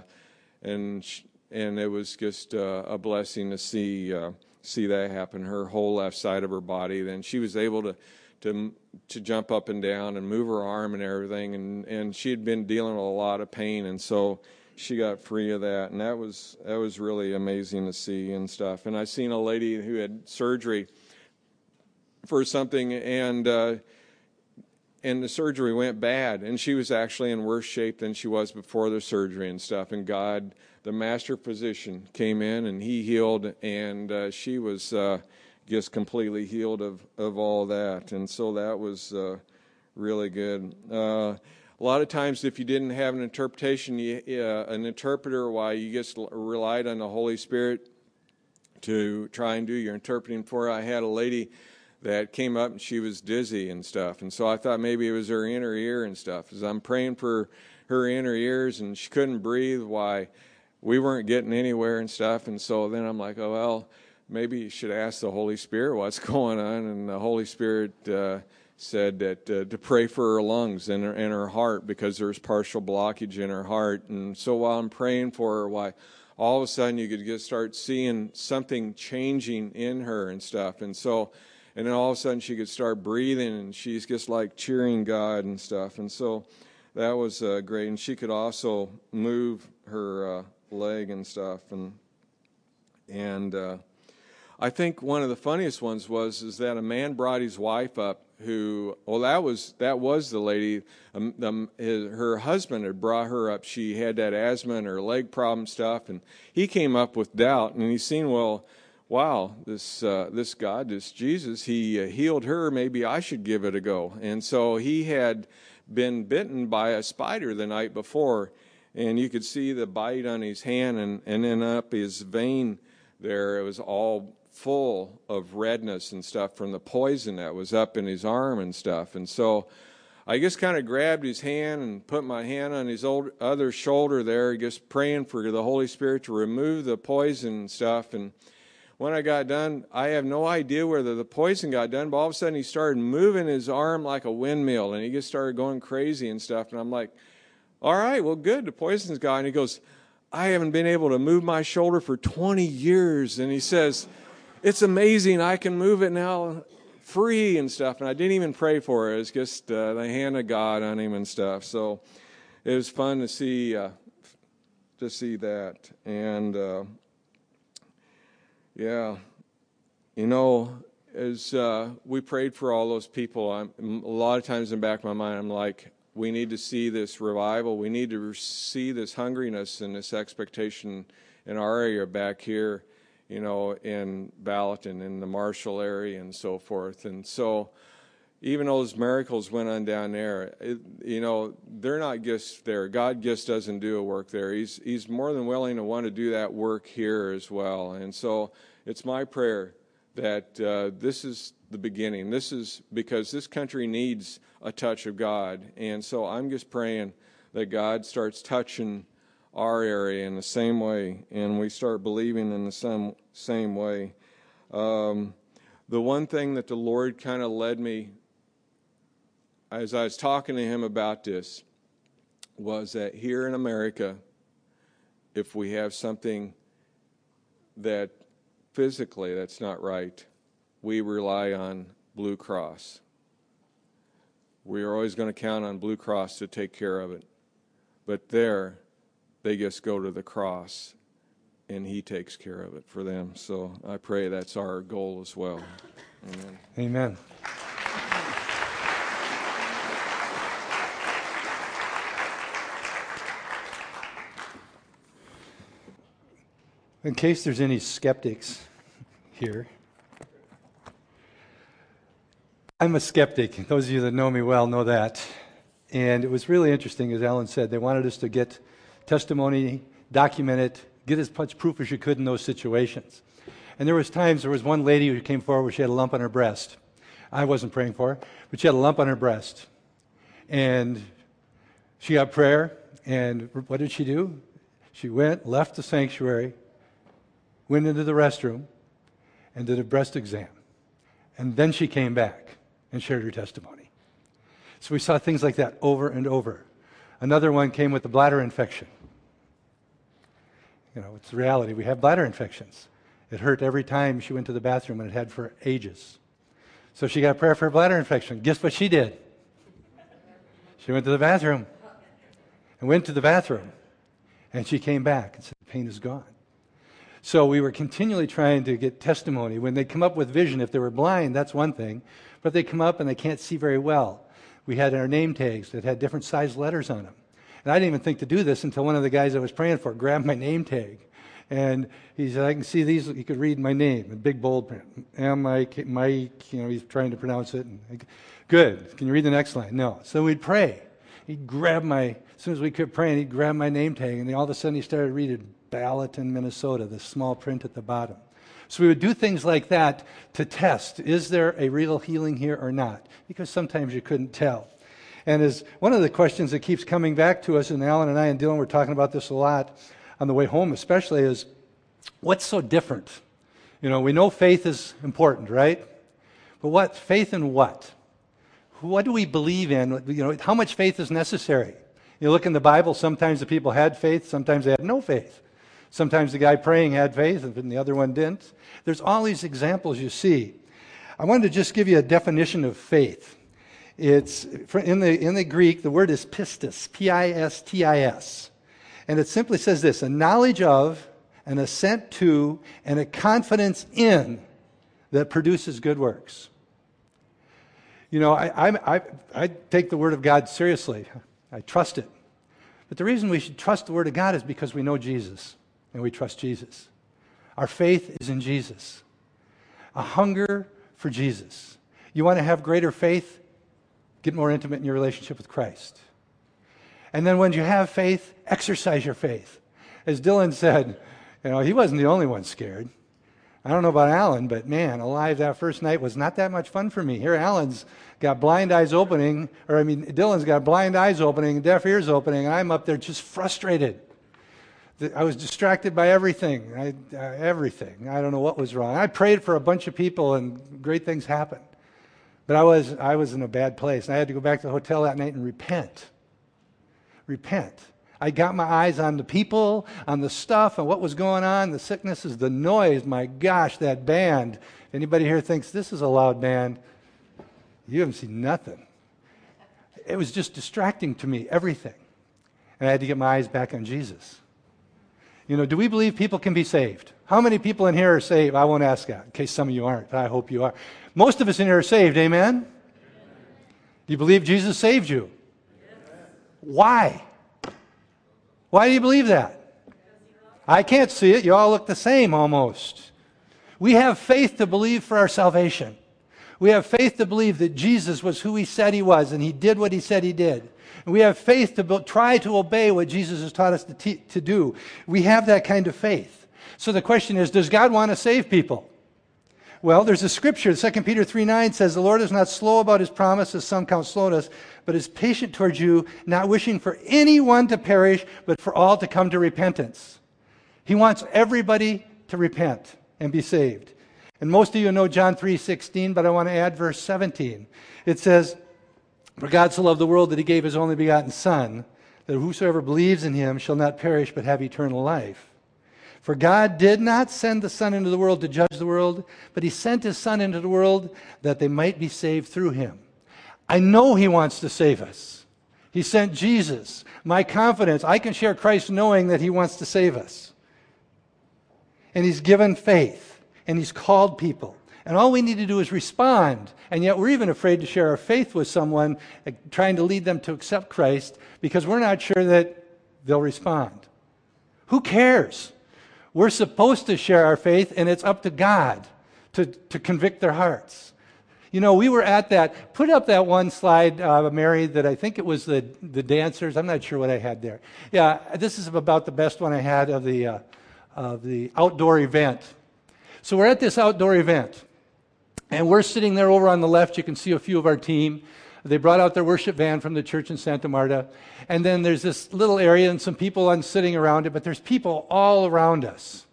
and. She, and it was just uh, a blessing to see uh, see that happen. Her whole left side of her body. Then she was able to to to jump up and down and move her arm and everything. And and she had been dealing with a lot of pain, and so she got free of that. And that was that was really amazing to see and stuff. And I seen a lady who had surgery for something and. Uh, and the surgery went bad and she was actually in worse shape than she was before the surgery and stuff and god the master physician came in and he healed and uh, she was uh, just completely healed of, of all that and so that was uh, really good uh, a lot of times if you didn't have an interpretation you, an interpreter why you just relied on the holy spirit to try and do your interpreting for i had a lady that came up and she was dizzy and stuff. And so I thought maybe it was her inner ear and stuff. As I'm praying for her inner ears and she couldn't breathe, why we weren't getting anywhere and stuff. And so then I'm like, oh, well, maybe you should ask the Holy Spirit what's <laughs> going on. And the Holy Spirit uh, said that uh, to pray for her lungs and her, and her heart because there's partial blockage in her heart. And so while I'm praying for her, why all of a sudden you could just start seeing something changing in her and stuff. And so and then all of a sudden she could start breathing and she's just like cheering God and stuff. And so that was uh, great. And she could also move her uh, leg and stuff. And and uh, I think one of the funniest ones was is that a man brought his wife up who well that was that was the lady um, the, his, her husband had brought her up she had that asthma and her leg problem stuff and he came up with doubt and he seen well wow, this uh, this God, this Jesus, he uh, healed her. Maybe I should give it a go. And so he had been bitten by a spider the night before, and you could see the bite on his hand, and and then up his vein there, it was all full of redness and stuff from the poison that was up in his arm and stuff. And so. I just kind of grabbed his hand and put my hand on his old, other shoulder there, just praying for the Holy Spirit to remove the poison and stuff. And when I got done, I have no idea whether the poison got done, but all of a sudden he started moving his arm like a windmill and he just started going crazy and stuff. And I'm like, all right, well, good, the poison's gone. And he goes, I haven't been able to move my shoulder for 20 years. And he says, It's amazing. I can move it now free and stuff. And I didn't even pray for it. It was just uh, the hand of God on him and stuff. So it was fun to see uh, to see that. And uh, yeah, you know, as uh, we prayed for all those people, I'm, a lot of times in the back of my mind, I'm like, we need to see this revival. We need to see this hungriness and this expectation in our area back here, you know, in Balaton, in the Marshall area, and so forth. And so, even those miracles went on down there, it, you know, they're not just there. God just doesn't do a work there. He's He's more than willing to want to do that work here as well. And so, it's my prayer that uh, this is the beginning. This is because this country needs a touch of God. And so I'm just praying that God starts touching our area in the same way and we start believing in the same, same way. Um, the one thing that the Lord kind of led me as I was talking to him about this was that here in America, if we have something that physically that's not right, we rely on Blue Cross. We are always going to count on Blue Cross to take care of it. But there, they just go to the cross and He takes care of it for them. So I pray that's our goal as well. Amen. Amen. In case there's any skeptics here, I'm a skeptic. Those of you that know me well know that. And it was really interesting, as Alan said, they wanted us to get testimony, document it, get as much proof as you could in those situations. And there was times, there was one lady who came forward, she had a lump on her breast. I wasn't praying for her, but she had a lump on her breast. And she got prayer, and what did she do? She went, left the sanctuary, went into the restroom, and did a breast exam. And then she came back and shared her testimony. So we saw things like that over and over. Another one came with a bladder infection. You know, it's reality. We have bladder infections. It hurt every time she went to the bathroom, and it had for ages. So she got prayer for a bladder infection. Guess what she did? She went to the bathroom and went to the bathroom. And she came back and said, The pain is gone. So we were continually trying to get testimony. When they come up with vision, if they were blind, that's one thing. But they come up and they can't see very well. We had our name tags that had different sized letters on them. And I didn't even think to do this until one of the guys I was praying for grabbed my name tag. And he said, I can see these. He could read my name in big bold print. M Mike, Mike, you know, he's trying to pronounce it. And, Good. Can you read the next line? No. So we'd pray. He'd grab my, as soon as we quit praying, he'd grab my name tag. And all of a sudden he started reading Balaton, Minnesota, the small print at the bottom. So we would do things like that to test is there a real healing here or not? Because sometimes you couldn't tell. And as one of the questions that keeps coming back to us, and Alan and I and Dylan were talking about this a lot on the way home, especially, is what's so different? You know, we know faith is important, right? But what faith in what? What do we believe in? You know, how much faith is necessary? You look in the Bible, sometimes the people had faith, sometimes they had no faith. Sometimes the guy praying had faith and the other one didn't. There's all these examples you see. I wanted to just give you a definition of faith. It's in the, in the Greek, the word is pistis, P I S T I S. And it simply says this a knowledge of, an assent to, and a confidence in that produces good works. You know, I, I, I, I take the Word of God seriously, I trust it. But the reason we should trust the Word of God is because we know Jesus and we trust Jesus. Our faith is in Jesus. A hunger for Jesus. You want to have greater faith? Get more intimate in your relationship with Christ. And then when you have faith, exercise your faith. As Dylan said, you know, he wasn't the only one scared. I don't know about Alan, but man, alive that first night was not that much fun for me. Here, Alan's got blind eyes opening, or I mean, Dylan's got blind eyes opening, deaf ears opening, and I'm up there just frustrated. I was distracted by everything. I, uh, everything. I don't know what was wrong. I prayed for a bunch of people, and great things happened. But I was, I was in a bad place. And I had to go back to the hotel that night and repent. Repent. I got my eyes on the people, on the stuff, and what was going on, the sicknesses, the noise. My gosh, that band. Anybody here thinks this is a loud band, you haven't seen nothing. It was just distracting to me, everything. And I had to get my eyes back on Jesus. You know, do we believe people can be saved? How many people in here are saved? I won't ask that in case some of you aren't. I hope you are. Most of us in here are saved, amen? Do you believe Jesus saved you? Why? Why do you believe that? I can't see it. You all look the same almost. We have faith to believe for our salvation. We have faith to believe that Jesus was who he said he was and he did what he said he did. And we have faith to try to obey what Jesus has taught us to, te- to do. We have that kind of faith. So the question is does God want to save people? Well, there's a scripture, 2 Peter 3 9 says, The Lord is not slow about his promise, as some count slowness, but is patient towards you, not wishing for anyone to perish, but for all to come to repentance. He wants everybody to repent and be saved. And most of you know John 3:16, but I want to add verse 17. It says, "For God so loved the world that he gave his only begotten son, that whosoever believes in him shall not perish but have eternal life." For God did not send the Son into the world to judge the world, but he sent his Son into the world that they might be saved through him. I know he wants to save us. He sent Jesus. My confidence, I can share Christ knowing that he wants to save us. And he's given faith and He's called people. And all we need to do is respond. And yet we're even afraid to share our faith with someone, uh, trying to lead them to accept Christ, because we're not sure that they'll respond. Who cares? We're supposed to share our faith, and it's up to God to, to convict their hearts. You know, we were at that, put up that one slide, uh, Mary, that I think it was the, the dancers. I'm not sure what I had there. Yeah, this is about the best one I had of the, uh, of the outdoor event so we're at this outdoor event, and we're sitting there over on the left. You can see a few of our team. They brought out their worship van from the church in Santa Marta. And then there's this little area and some people on sitting around it, but there's people all around us.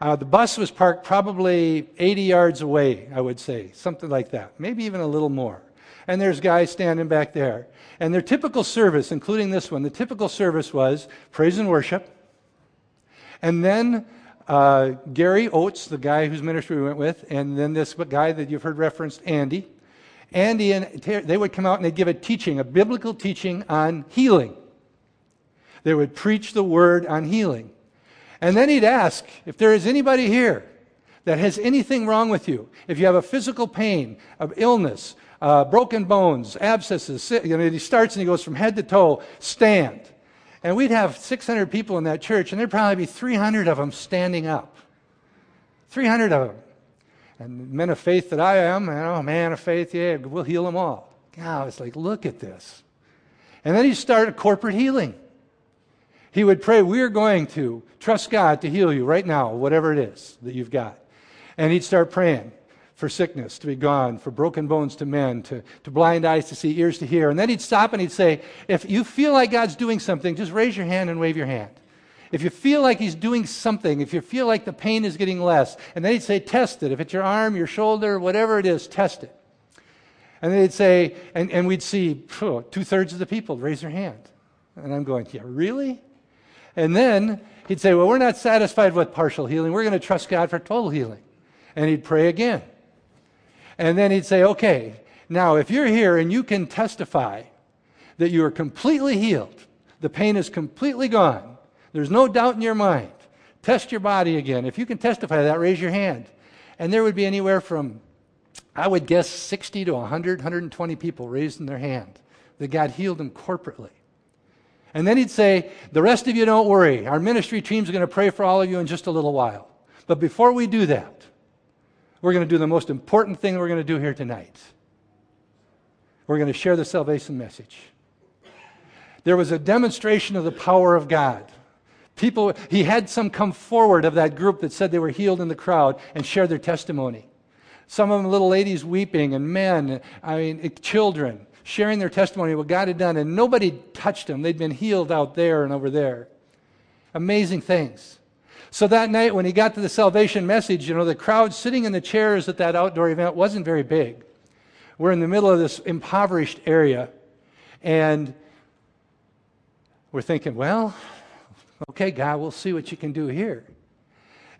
Uh, the bus was parked probably 80 yards away, I would say, something like that, maybe even a little more. And there's guys standing back there. And their typical service, including this one, the typical service was praise and worship. And then uh, Gary Oates, the guy whose ministry we went with, and then this guy that you've heard referenced, Andy. Andy and they would come out and they'd give a teaching, a biblical teaching on healing. They would preach the word on healing. And then he'd ask if there is anybody here that has anything wrong with you, if you have a physical pain, of illness, uh, broken bones, abscesses, you know, he starts and he goes from head to toe, stand. And we'd have 600 people in that church, and there'd probably be 300 of them standing up. 300 of them. And men of faith that I am, you oh, know, man of faith, yeah, we'll heal them all. God, it's like, look at this. And then he started corporate healing. He would pray, We're going to trust God to heal you right now, whatever it is that you've got. And he'd start praying for sickness to be gone, for broken bones to mend, to, to blind eyes to see, ears to hear. And then he'd stop and he'd say, If you feel like God's doing something, just raise your hand and wave your hand. If you feel like he's doing something, if you feel like the pain is getting less, and then he'd say, Test it. If it's your arm, your shoulder, whatever it is, test it. And then he'd say, and, and we'd see two thirds of the people raise their hand. And I'm going, Yeah, really? And then he'd say, Well, we're not satisfied with partial healing. We're going to trust God for total healing. And he'd pray again. And then he'd say, okay, now if you're here and you can testify that you are completely healed, the pain is completely gone, there's no doubt in your mind, test your body again. If you can testify that, raise your hand. And there would be anywhere from, I would guess, 60 to 100, 120 people raising their hand that God healed them corporately. And then he'd say, The rest of you don't worry. Our ministry team's going to pray for all of you in just a little while. But before we do that, we're going to do the most important thing we're going to do here tonight. We're going to share the salvation message. There was a demonstration of the power of God. People, he had some come forward of that group that said they were healed in the crowd and share their testimony. Some of them little ladies weeping and men, I mean, eh, children sharing their testimony of what God had done, and nobody touched them. They'd been healed out there and over there. Amazing things. So that night, when he got to the salvation message, you know, the crowd sitting in the chairs at that outdoor event wasn't very big. We're in the middle of this impoverished area, and we're thinking, well, okay, God, we'll see what you can do here.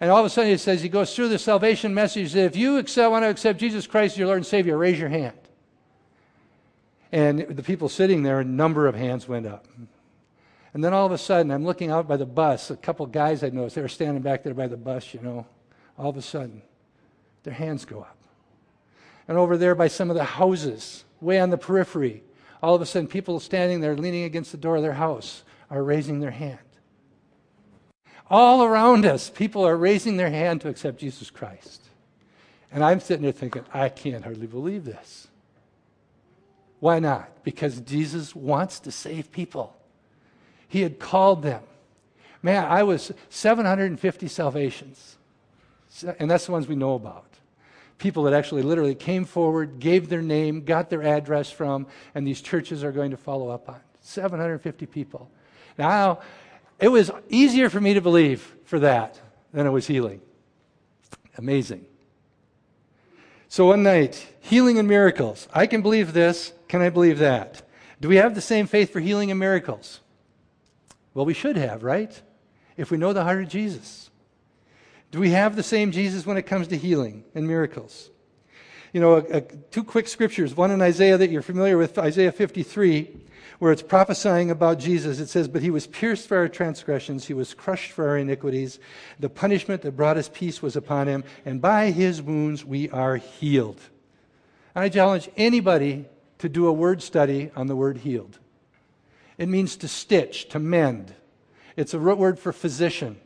And all of a sudden, he says he goes through the salvation message that if you accept, want to accept Jesus Christ as your Lord and Savior, raise your hand. And the people sitting there, a number of hands went up. And then all of a sudden, I'm looking out by the bus. A couple guys I noticed, they were standing back there by the bus, you know. All of a sudden, their hands go up. And over there by some of the houses, way on the periphery, all of a sudden, people standing there leaning against the door of their house are raising their hand. All around us, people are raising their hand to accept Jesus Christ. And I'm sitting there thinking, I can't hardly believe this. Why not? Because Jesus wants to save people. He had called them. Man, I was 750 salvations. And that's the ones we know about. People that actually literally came forward, gave their name, got their address from, and these churches are going to follow up on. 750 people. Now, it was easier for me to believe for that than it was healing. Amazing. So one night, healing and miracles. I can believe this. Can I believe that? Do we have the same faith for healing and miracles? Well, we should have, right? If we know the heart of Jesus. Do we have the same Jesus when it comes to healing and miracles? You know, a, a, two quick scriptures. One in Isaiah that you're familiar with, Isaiah 53 where it's prophesying about Jesus, it says, But he was pierced for our transgressions, he was crushed for our iniquities. The punishment that brought us peace was upon him, and by his wounds we are healed. I challenge anybody to do a word study on the word healed. It means to stitch, to mend. It's a root word for physician.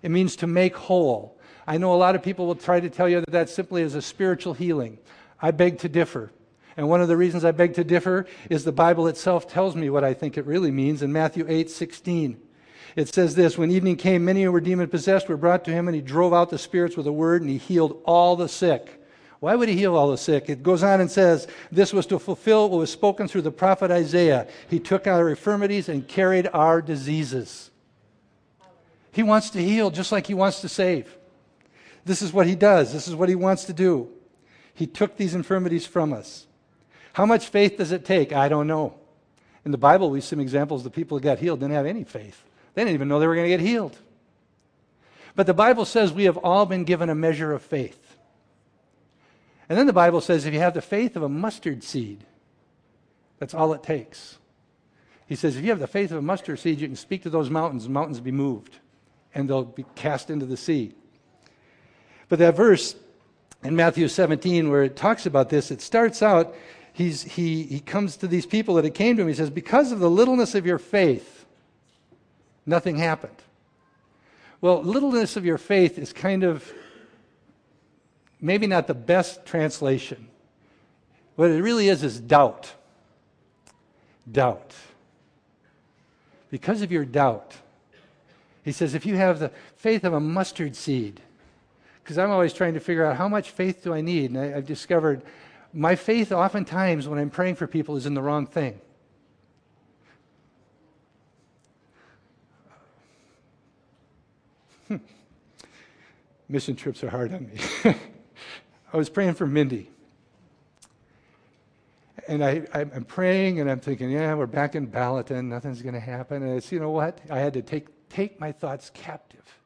It means to make whole. I know a lot of people will try to tell you that that simply is a spiritual healing. I beg to differ. And one of the reasons I beg to differ is the Bible itself tells me what I think it really means in Matthew 8 16. It says this When evening came, many who were demon possessed were brought to him, and he drove out the spirits with a word, and he healed all the sick. Why would he heal all the sick? It goes on and says, This was to fulfill what was spoken through the prophet Isaiah. He took our infirmities and carried our diseases. He wants to heal just like he wants to save. This is what he does, this is what he wants to do. He took these infirmities from us. How much faith does it take? I don't know. In the Bible, we see some examples of the people who got healed didn't have any faith. They didn't even know they were going to get healed. But the Bible says we have all been given a measure of faith. And then the Bible says if you have the faith of a mustard seed, that's all it takes. He says if you have the faith of a mustard seed, you can speak to those mountains, and mountains be moved, and they'll be cast into the sea. But that verse in Matthew 17, where it talks about this, it starts out he's, he, he comes to these people that had came to him. He says, Because of the littleness of your faith, nothing happened. Well, littleness of your faith is kind of maybe not the best translation. What it really is is doubt. Doubt. Because of your doubt. He says, if you have the faith of a mustard seed, because I'm always trying to figure out how much faith do I need, and I, have discovered my faith, oftentimes, when I'm praying for people, is in the wrong thing. Hmm. Mission trips are hard on me. <laughs> I was praying for Mindy. And I, am praying and I'm thinking, yeah, we're back in Balaton, nothing's going to happen. And it's, you know what? I had to take, take my thoughts captive.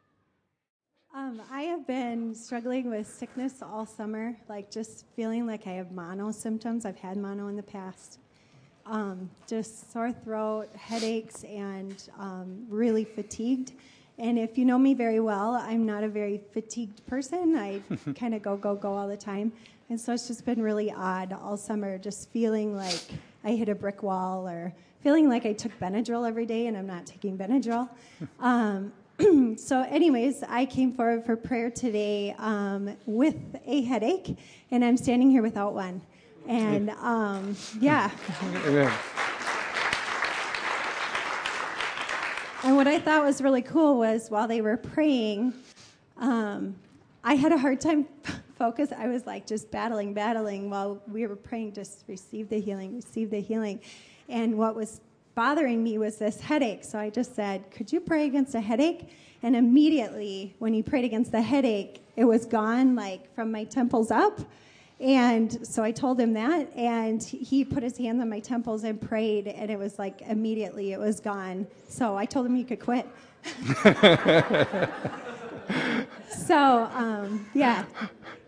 Um, I have been struggling with sickness all summer, like just feeling like I have mono symptoms. I've had mono in the past. Um, just sore throat, headaches, and um, really fatigued. And if you know me very well, I'm not a very fatigued person. I <laughs> kind of go, go, go all the time. And so it's just been really odd all summer, just feeling like I hit a brick wall or feeling like I took Benadryl every day and I'm not taking Benadryl. <laughs> Um, <clears throat> so, anyways, I came forward for prayer today um, with a headache, and I'm standing here without one. And um, yeah. Amen. And what I thought was really cool was while they were praying, um, I had a hard time <laughs> focus. I was like just battling, battling while we were praying, just receive the healing, receive the healing. And what was bothering me was this headache. So I just said, Could you pray against a headache? And immediately, when he prayed against the headache, it was gone, like from my temples up. And so I told him that, and he put his hands on my temples and prayed, and it was like immediately it was gone. So I told him he could quit. <laughs> so, um, yeah,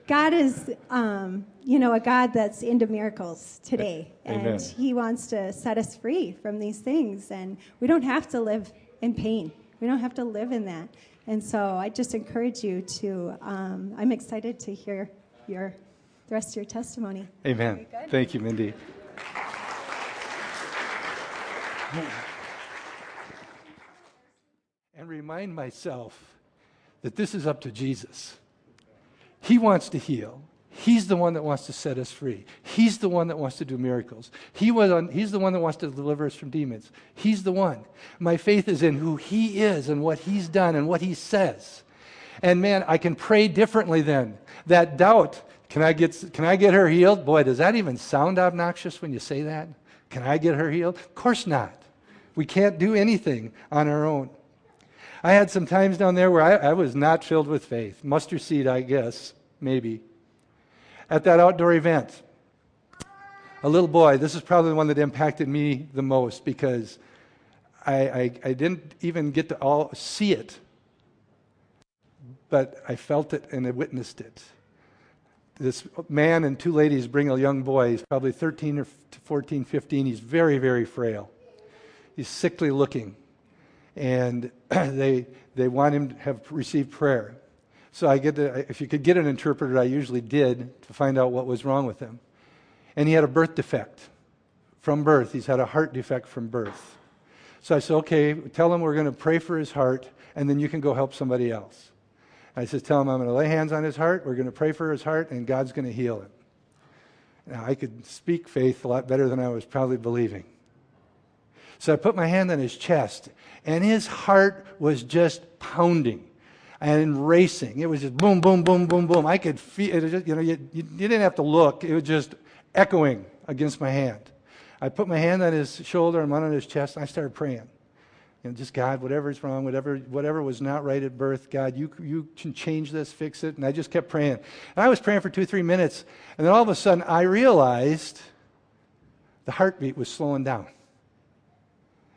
God is, um, you know, a God that's into miracles today. Amen. And He wants to set us free from these things. And we don't have to live in pain, we don't have to live in that. And so I just encourage you to, um, I'm excited to hear your the rest of your testimony. Amen. Thank you, Mindy. And remind myself that this is up to Jesus. He wants to heal. He's the one that wants to set us free. He's the one that wants to do miracles. He on, he's the one that wants to deliver us from demons. He's the one. My faith is in who He is and what He's done and what He says. And man, I can pray differently then. That doubt can I get, can I get her healed? Boy, does that even sound obnoxious when you say that? Can I get her healed? Of course not. We can't do anything on our own. I had some times down there where I, I was not filled with faith. Mustard seed, I guess, maybe. At that outdoor event, a little boy, this is probably the one that impacted me the most because I, I, I didn't even get to all see it, but I felt it and I witnessed it this man and two ladies bring a young boy. He's probably 13 or 14, 15. He's very, very frail. He's sickly looking. And <clears throat> they, they want him to have received prayer. So I get to, if you could get an interpreter, I usually did to find out what was wrong with him. And he had a birth defect from birth. He's had a heart defect from birth. So I said, okay, tell him we're going to pray for his heart, and then you can go help somebody else. I said, Tell him I'm going to lay hands on his heart. We're going to pray for his heart, and God's going to heal him. Now, I could speak faith a lot better than I was probably believing. So I put my hand on his chest, and his heart was just pounding and racing. It was just boom, boom, boom, boom, boom. I could feel it. Just, you know, you, you, didn't have to look. It was just echoing against my hand. I put my hand on his shoulder and one on his chest, and I started praying. You know, just God, whatever's wrong, whatever, whatever was not right at birth, God, you, you can change this, fix it. And I just kept praying. And I was praying for two, three minutes. And then all of a sudden, I realized the heartbeat was slowing down.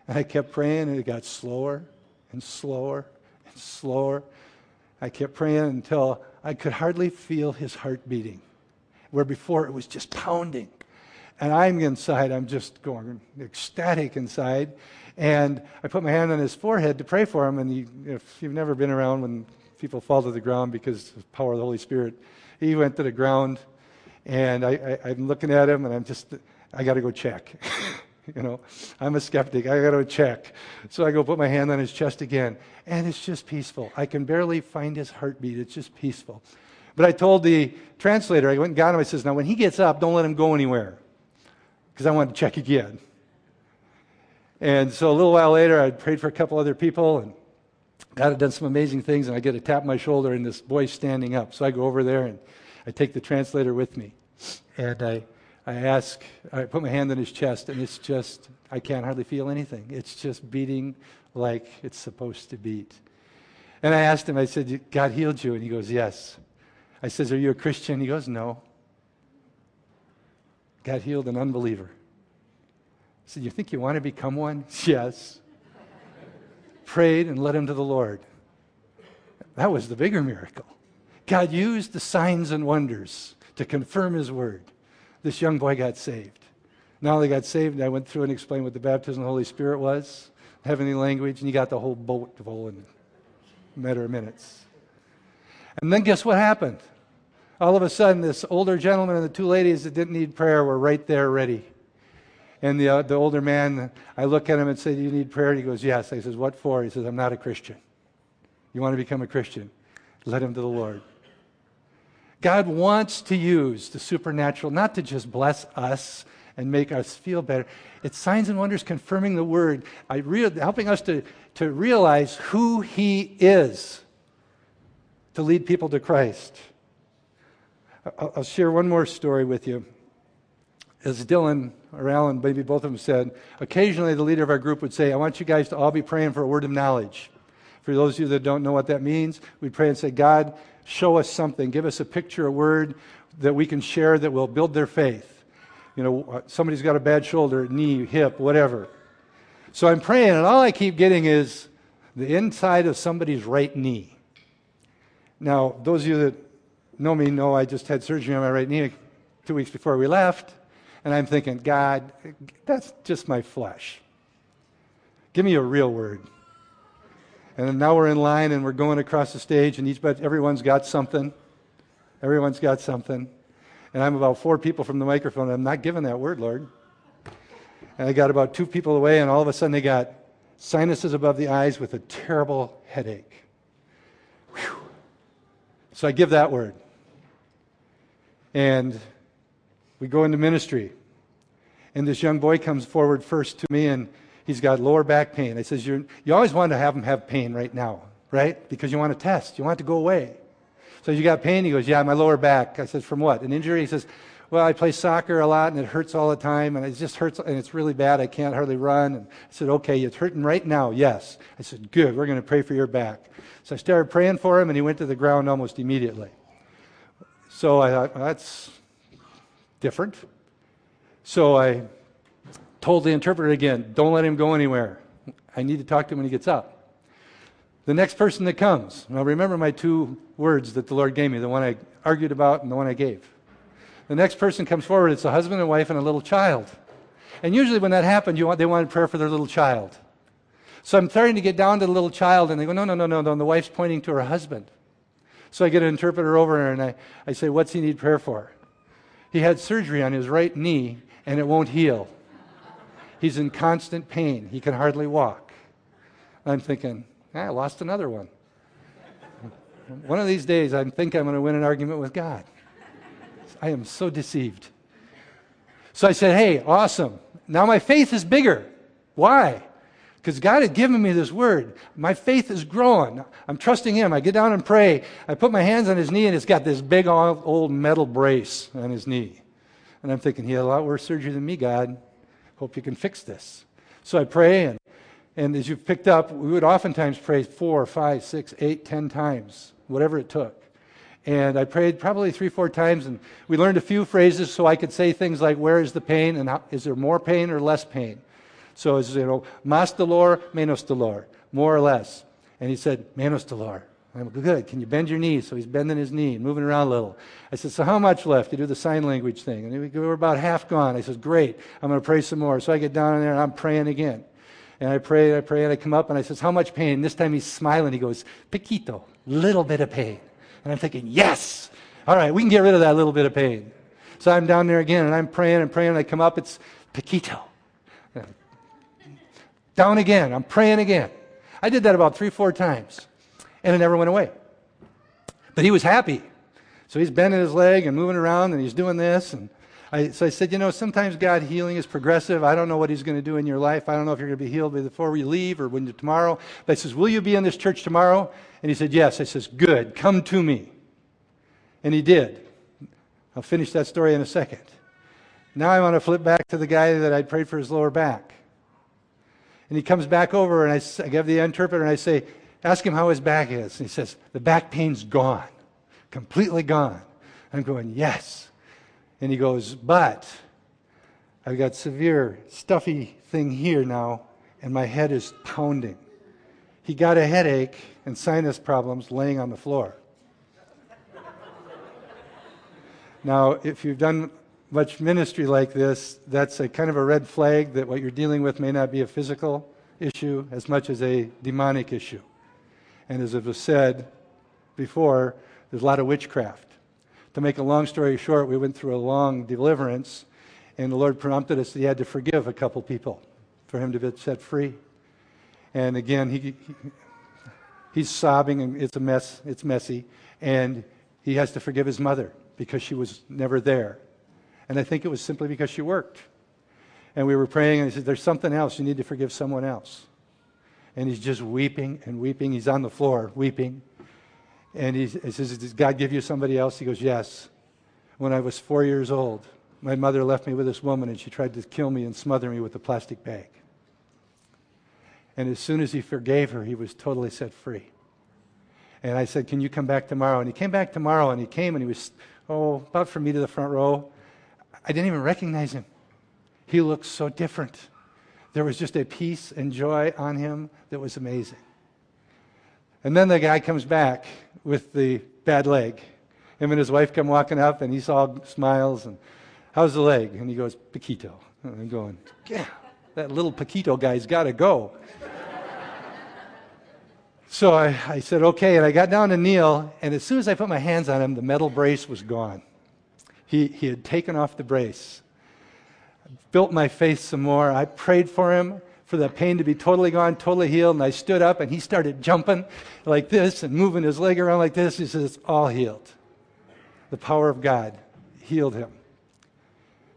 And I kept praying, and it got slower and slower and slower. I kept praying until I could hardly feel his heart beating, where before it was just pounding. And I'm inside, I'm just going ecstatic inside. And I put my hand on his forehead to pray for him. And he, if you've never been around when people fall to the ground because of the power of the Holy Spirit, he went to the ground. And I, I, I'm looking at him, and I'm just, I got to go check. <laughs> <laughs> you know, I'm a skeptic. I got to check. So I go put my hand on his chest again, and it's just peaceful. I can barely find his heartbeat. It's just peaceful. But I told the translator, I went and got him. I says, now when he gets up, don't let him go anywhere, because I want to check again. And so a little while later, I prayed for a couple other people, and God had done some amazing things, and I get a tap on my shoulder, and this boy's standing up. So I go over there, and I take the translator with me. And I, I ask, I put my hand on his chest, and it's just, I can't hardly feel anything. It's just beating like it's supposed to beat. And I asked him, I said, God healed you? And he goes, Yes. I says, Are you a Christian? He goes, No. God healed an unbeliever. I said, You think you want to become one? <laughs> Yes. Prayed and led him to the Lord. That was the bigger miracle. God used the signs and wonders to confirm his word. This young boy got saved. Not only got saved, I went through and explained what the baptism of the Holy Spirit was, heavenly language, and he got the whole boat full in a matter of minutes. And then guess what happened? All of a sudden, this older gentleman and the two ladies that didn't need prayer were right there ready. And the, uh, the older man, I look at him and say, Do you need prayer? And he goes, Yes. I says, What for? He says, I'm not a Christian. You want to become a Christian? Let him to the Lord. God wants to use the supernatural not to just bless us and make us feel better. It's signs and wonders confirming the word, helping us to, to realize who He is to lead people to Christ. I'll, I'll share one more story with you as Dylan or Alan, maybe both of them said, occasionally the leader of our group would say, I want you guys to all be praying for a word of knowledge. For those of you that don't know what that means, we'd pray and say, God, show us something, give us a picture, a word that we can share that will build their faith. You know, uh, somebody's got a bad shoulder, knee, hip, whatever. So I'm praying, and all I keep getting is the inside of somebody's right knee. Now, those of you that know me know I just had surgery on my right knee two weeks before we left, and I'm thinking, God, that's just my flesh. Give me a real word. And now we're in line and we're going across the stage, and each, but everyone's got something. Everyone's got something. And I'm about four people from the microphone. and I'm not giving that word, Lord. And I got about two people away, and all of a sudden they got sinuses above the eyes with a terrible headache. Whew. So I give that word. And we go into ministry. And this young boy comes forward first to me, and he's got lower back pain. I says, you you always want to have him have pain right now, right? Because you want to test. You want it to go away. So you got pain? He goes, yeah, my lower back. I says, from what? An injury? He says, well, I play soccer a lot and it hurts all the time and it just hurts and it's really bad. I can't hardly run. And I said, okay, it's hurting right now. Yes. I said, good. We're going to pray for your back. So I started praying for him and he went to the ground almost immediately. So I thought, well, that's different. So I told the interpreter again, don't let him go anywhere. I need to talk to him when he gets up. The next person that comes, now remember my two words that the Lord gave me, the one I argued about and the one I gave. The next person comes forward, it's a husband and wife and a little child. And usually when that happened, want, they wanted prayer for their little child. So I'm starting to get down to the little child, and they go, no, no, no, no, no. And the wife's pointing to her husband. So I get an interpreter over and I, I say, what's he need prayer for? He had surgery on his right knee, and it won't heal. He's in constant pain. He can hardly walk. I'm thinking, ah, I lost another one. One of these days, I think I'm going to win an argument with God. I am so deceived. So I said, Hey, awesome. Now my faith is bigger. Why? Because God had given me this word. My faith is growing. I'm trusting Him. I get down and pray. I put my hands on His knee, and it's got this big old metal brace on His knee. And I'm thinking, He had a lot worse surgery than me, God. Hope you can fix this. So I pray, and, and as you've picked up, we would oftentimes pray four, five, six, eight, ten times, whatever it took. And I prayed probably three, four times, and we learned a few phrases so I could say things like, Where is the pain? And how, is there more pain or less pain? So it's, you know, más dolor, menos dolor, more or less. And he said, menos dolor. I'm good. Can you bend your knee? So he's bending his knee and moving around a little. I said, So how much left? You do the sign language thing. And we were about half gone. I said, Great. I'm going to pray some more. So I get down in there and I'm praying again. And I pray, and I pray, and I come up and I says, How much pain? This time he's smiling. He goes, Piquito, little bit of pain. And I'm thinking, yes, all right, we can get rid of that little bit of pain. So I'm down there again and I'm praying and praying. And I come up, it's Paquito. Down again, I'm praying again. I did that about three, four times, and it never went away. But he was happy. So he's bending his leg and moving around and he's doing this. And I, so I said, you know, sometimes God healing is progressive. I don't know what he's going to do in your life. I don't know if you're going to be healed before we leave or when tomorrow. But I says, will you be in this church tomorrow? And he said, yes. I says, good. Come to me. And he did. I'll finish that story in a second. Now I want to flip back to the guy that I prayed for his lower back. And he comes back over and I, I give the interpreter and I say, ask him how his back is. And he says, the back pain's gone. Completely gone. I'm going, yes. And he goes, But I've got severe stuffy thing here now, and my head is pounding. He got a headache and sinus problems laying on the floor. now, if you've done much ministry like this, that's a kind of a red flag that what you're dealing with may not be a physical issue as much as a demonic issue. And as it was said before, there's a lot of witchcraft. To make a long story short, we went through a long deliverance, and the Lord prompted us that He had to forgive a couple people for Him to be set free. And again, he, he he's sobbing, and it's a mess. It's messy, and he has to forgive his mother because she was never there. And I think it was simply because she worked. And we were praying, and he said, There's something else. You need to forgive someone else. And he's just weeping and weeping. He's on the floor weeping. And he, says, Did God give you somebody else? He goes, Yes. When I was four years old, my mother left me with this woman and she tried to kill me and smother me with a plastic bag. And as soon as he forgave her, he was totally set free. And I said, Can you come back tomorrow? And he came back tomorrow, and he came and he was, oh, about from me to the front row. I didn't even recognize him. He looked so different. There was just a peace and joy on him that was amazing. And then the guy comes back with the bad leg. Him and his wife come walking up, and he's all smiles and, How's the leg? And he goes, Paquito. And I'm going, Yeah, that little Paquito guy's got to go. so I, I said, Okay. And I got down to kneel, and as soon as I put my hands on him, the metal brace was gone. He, he had taken off the brace. Built my faith some more. I prayed for him for the pain to be totally gone, totally healed. And I stood up and he started jumping like this and moving his leg around like this. He says, It's all healed. The power of God healed him.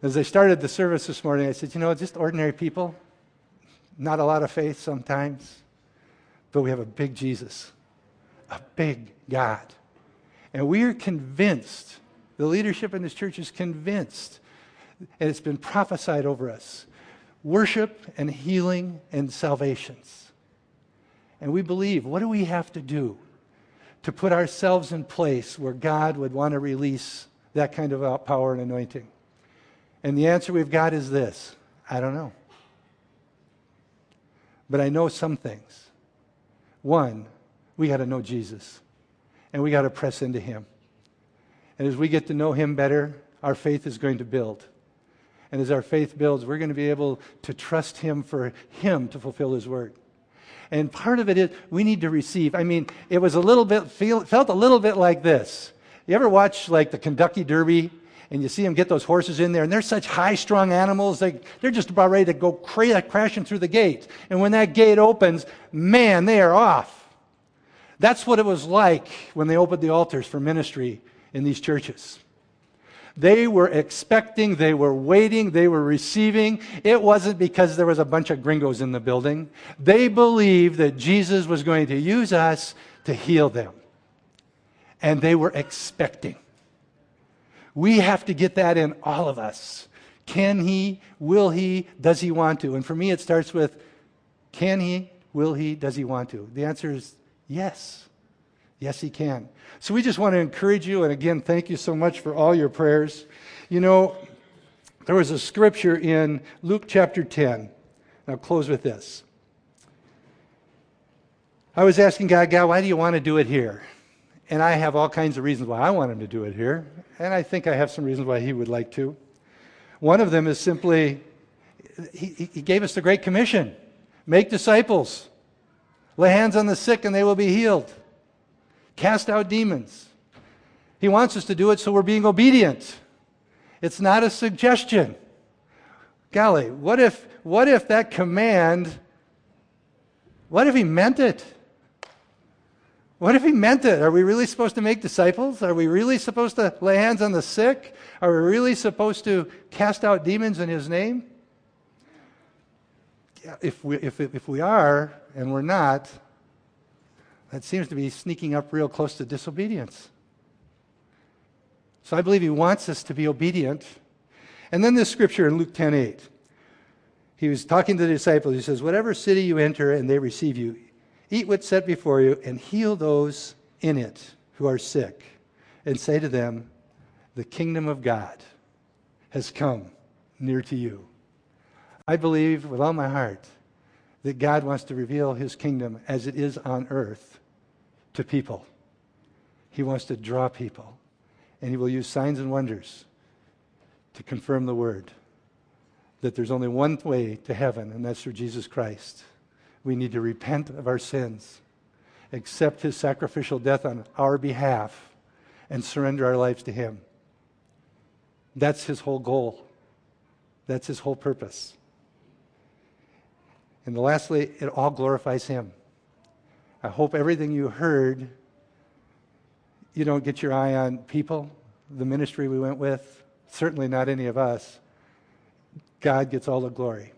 As I started the service this morning, I said, You know, just ordinary people, not a lot of faith sometimes, but we have a big Jesus, a big God. And we are convinced, the leadership in this church is convinced, and it's been prophesied over us worship and healing and salvations. And we believe, what do we have to do to put ourselves in place where God would want to release that kind of power and anointing? And the answer we've got is this I don't know. But I know some things. One, we got to know Jesus, and we got to press into Him. And as we get to know Him better, our faith is going to build. And as our faith builds, we're going to be able to trust Him for Him to fulfill His word. And part of it is we need to receive. I mean, it was a little bit, feel, felt a little bit like this. You ever watch like the Kentucky Derby and you see them get those horses in there, and they're such high strung animals, they, they're just about ready to go cra- crashing through the gate. And when that gate opens, man, they are off. That's what it was like when they opened the altars for ministry in these churches. They were expecting, they were waiting, they were receiving. It wasn't because there was a bunch of gringos in the building. They believed that Jesus was going to use us to heal them. And they were expecting. We have to get that in all of us. Can he? Will he? Does he want to? And for me, it starts with can he? Will he? Does he want to? The answer is yes. Yes, he can. So we just want to encourage you. And again, thank you so much for all your prayers. You know, there was a scripture in Luke chapter 10. I'll close with this. I was asking God, God, why do you want to do it here? And I have all kinds of reasons why I want him to do it here. And I think I have some reasons why he would like to. One of them is simply, he, he gave us the Great Commission make disciples, lay hands on the sick, and they will be healed cast out demons. He wants us to do it so we're being obedient. It's not a suggestion. Golly, what if, what if that command, what if he meant it? What if he meant it? Are we really supposed to make disciples? Are we really supposed to lay hands on the sick? Are we really supposed to cast out demons in his name? If we, if, if we are and we're not, that seems to be sneaking up real close to disobedience. So I believe he wants us to be obedient. And then this scripture in Luke 10 8. He was talking to the disciples. He says, Whatever city you enter and they receive you, eat what's set before you and heal those in it who are sick, and say to them, The kingdom of God has come near to you. I believe with all my heart that God wants to reveal his kingdom as it is on earth to people. He wants to draw people. And he will use signs and wonders to confirm the word that there's only one way to heaven, and that's through Jesus Christ. We need to repent of our sins, accept his sacrificial death on our behalf, and surrender our lives to him. That's his whole goal. That's his whole purpose. And lastly, it all glorifies him. I hope everything you heard, you don't get your eye on people, the ministry we went with, certainly not any of us. God gets all the glory.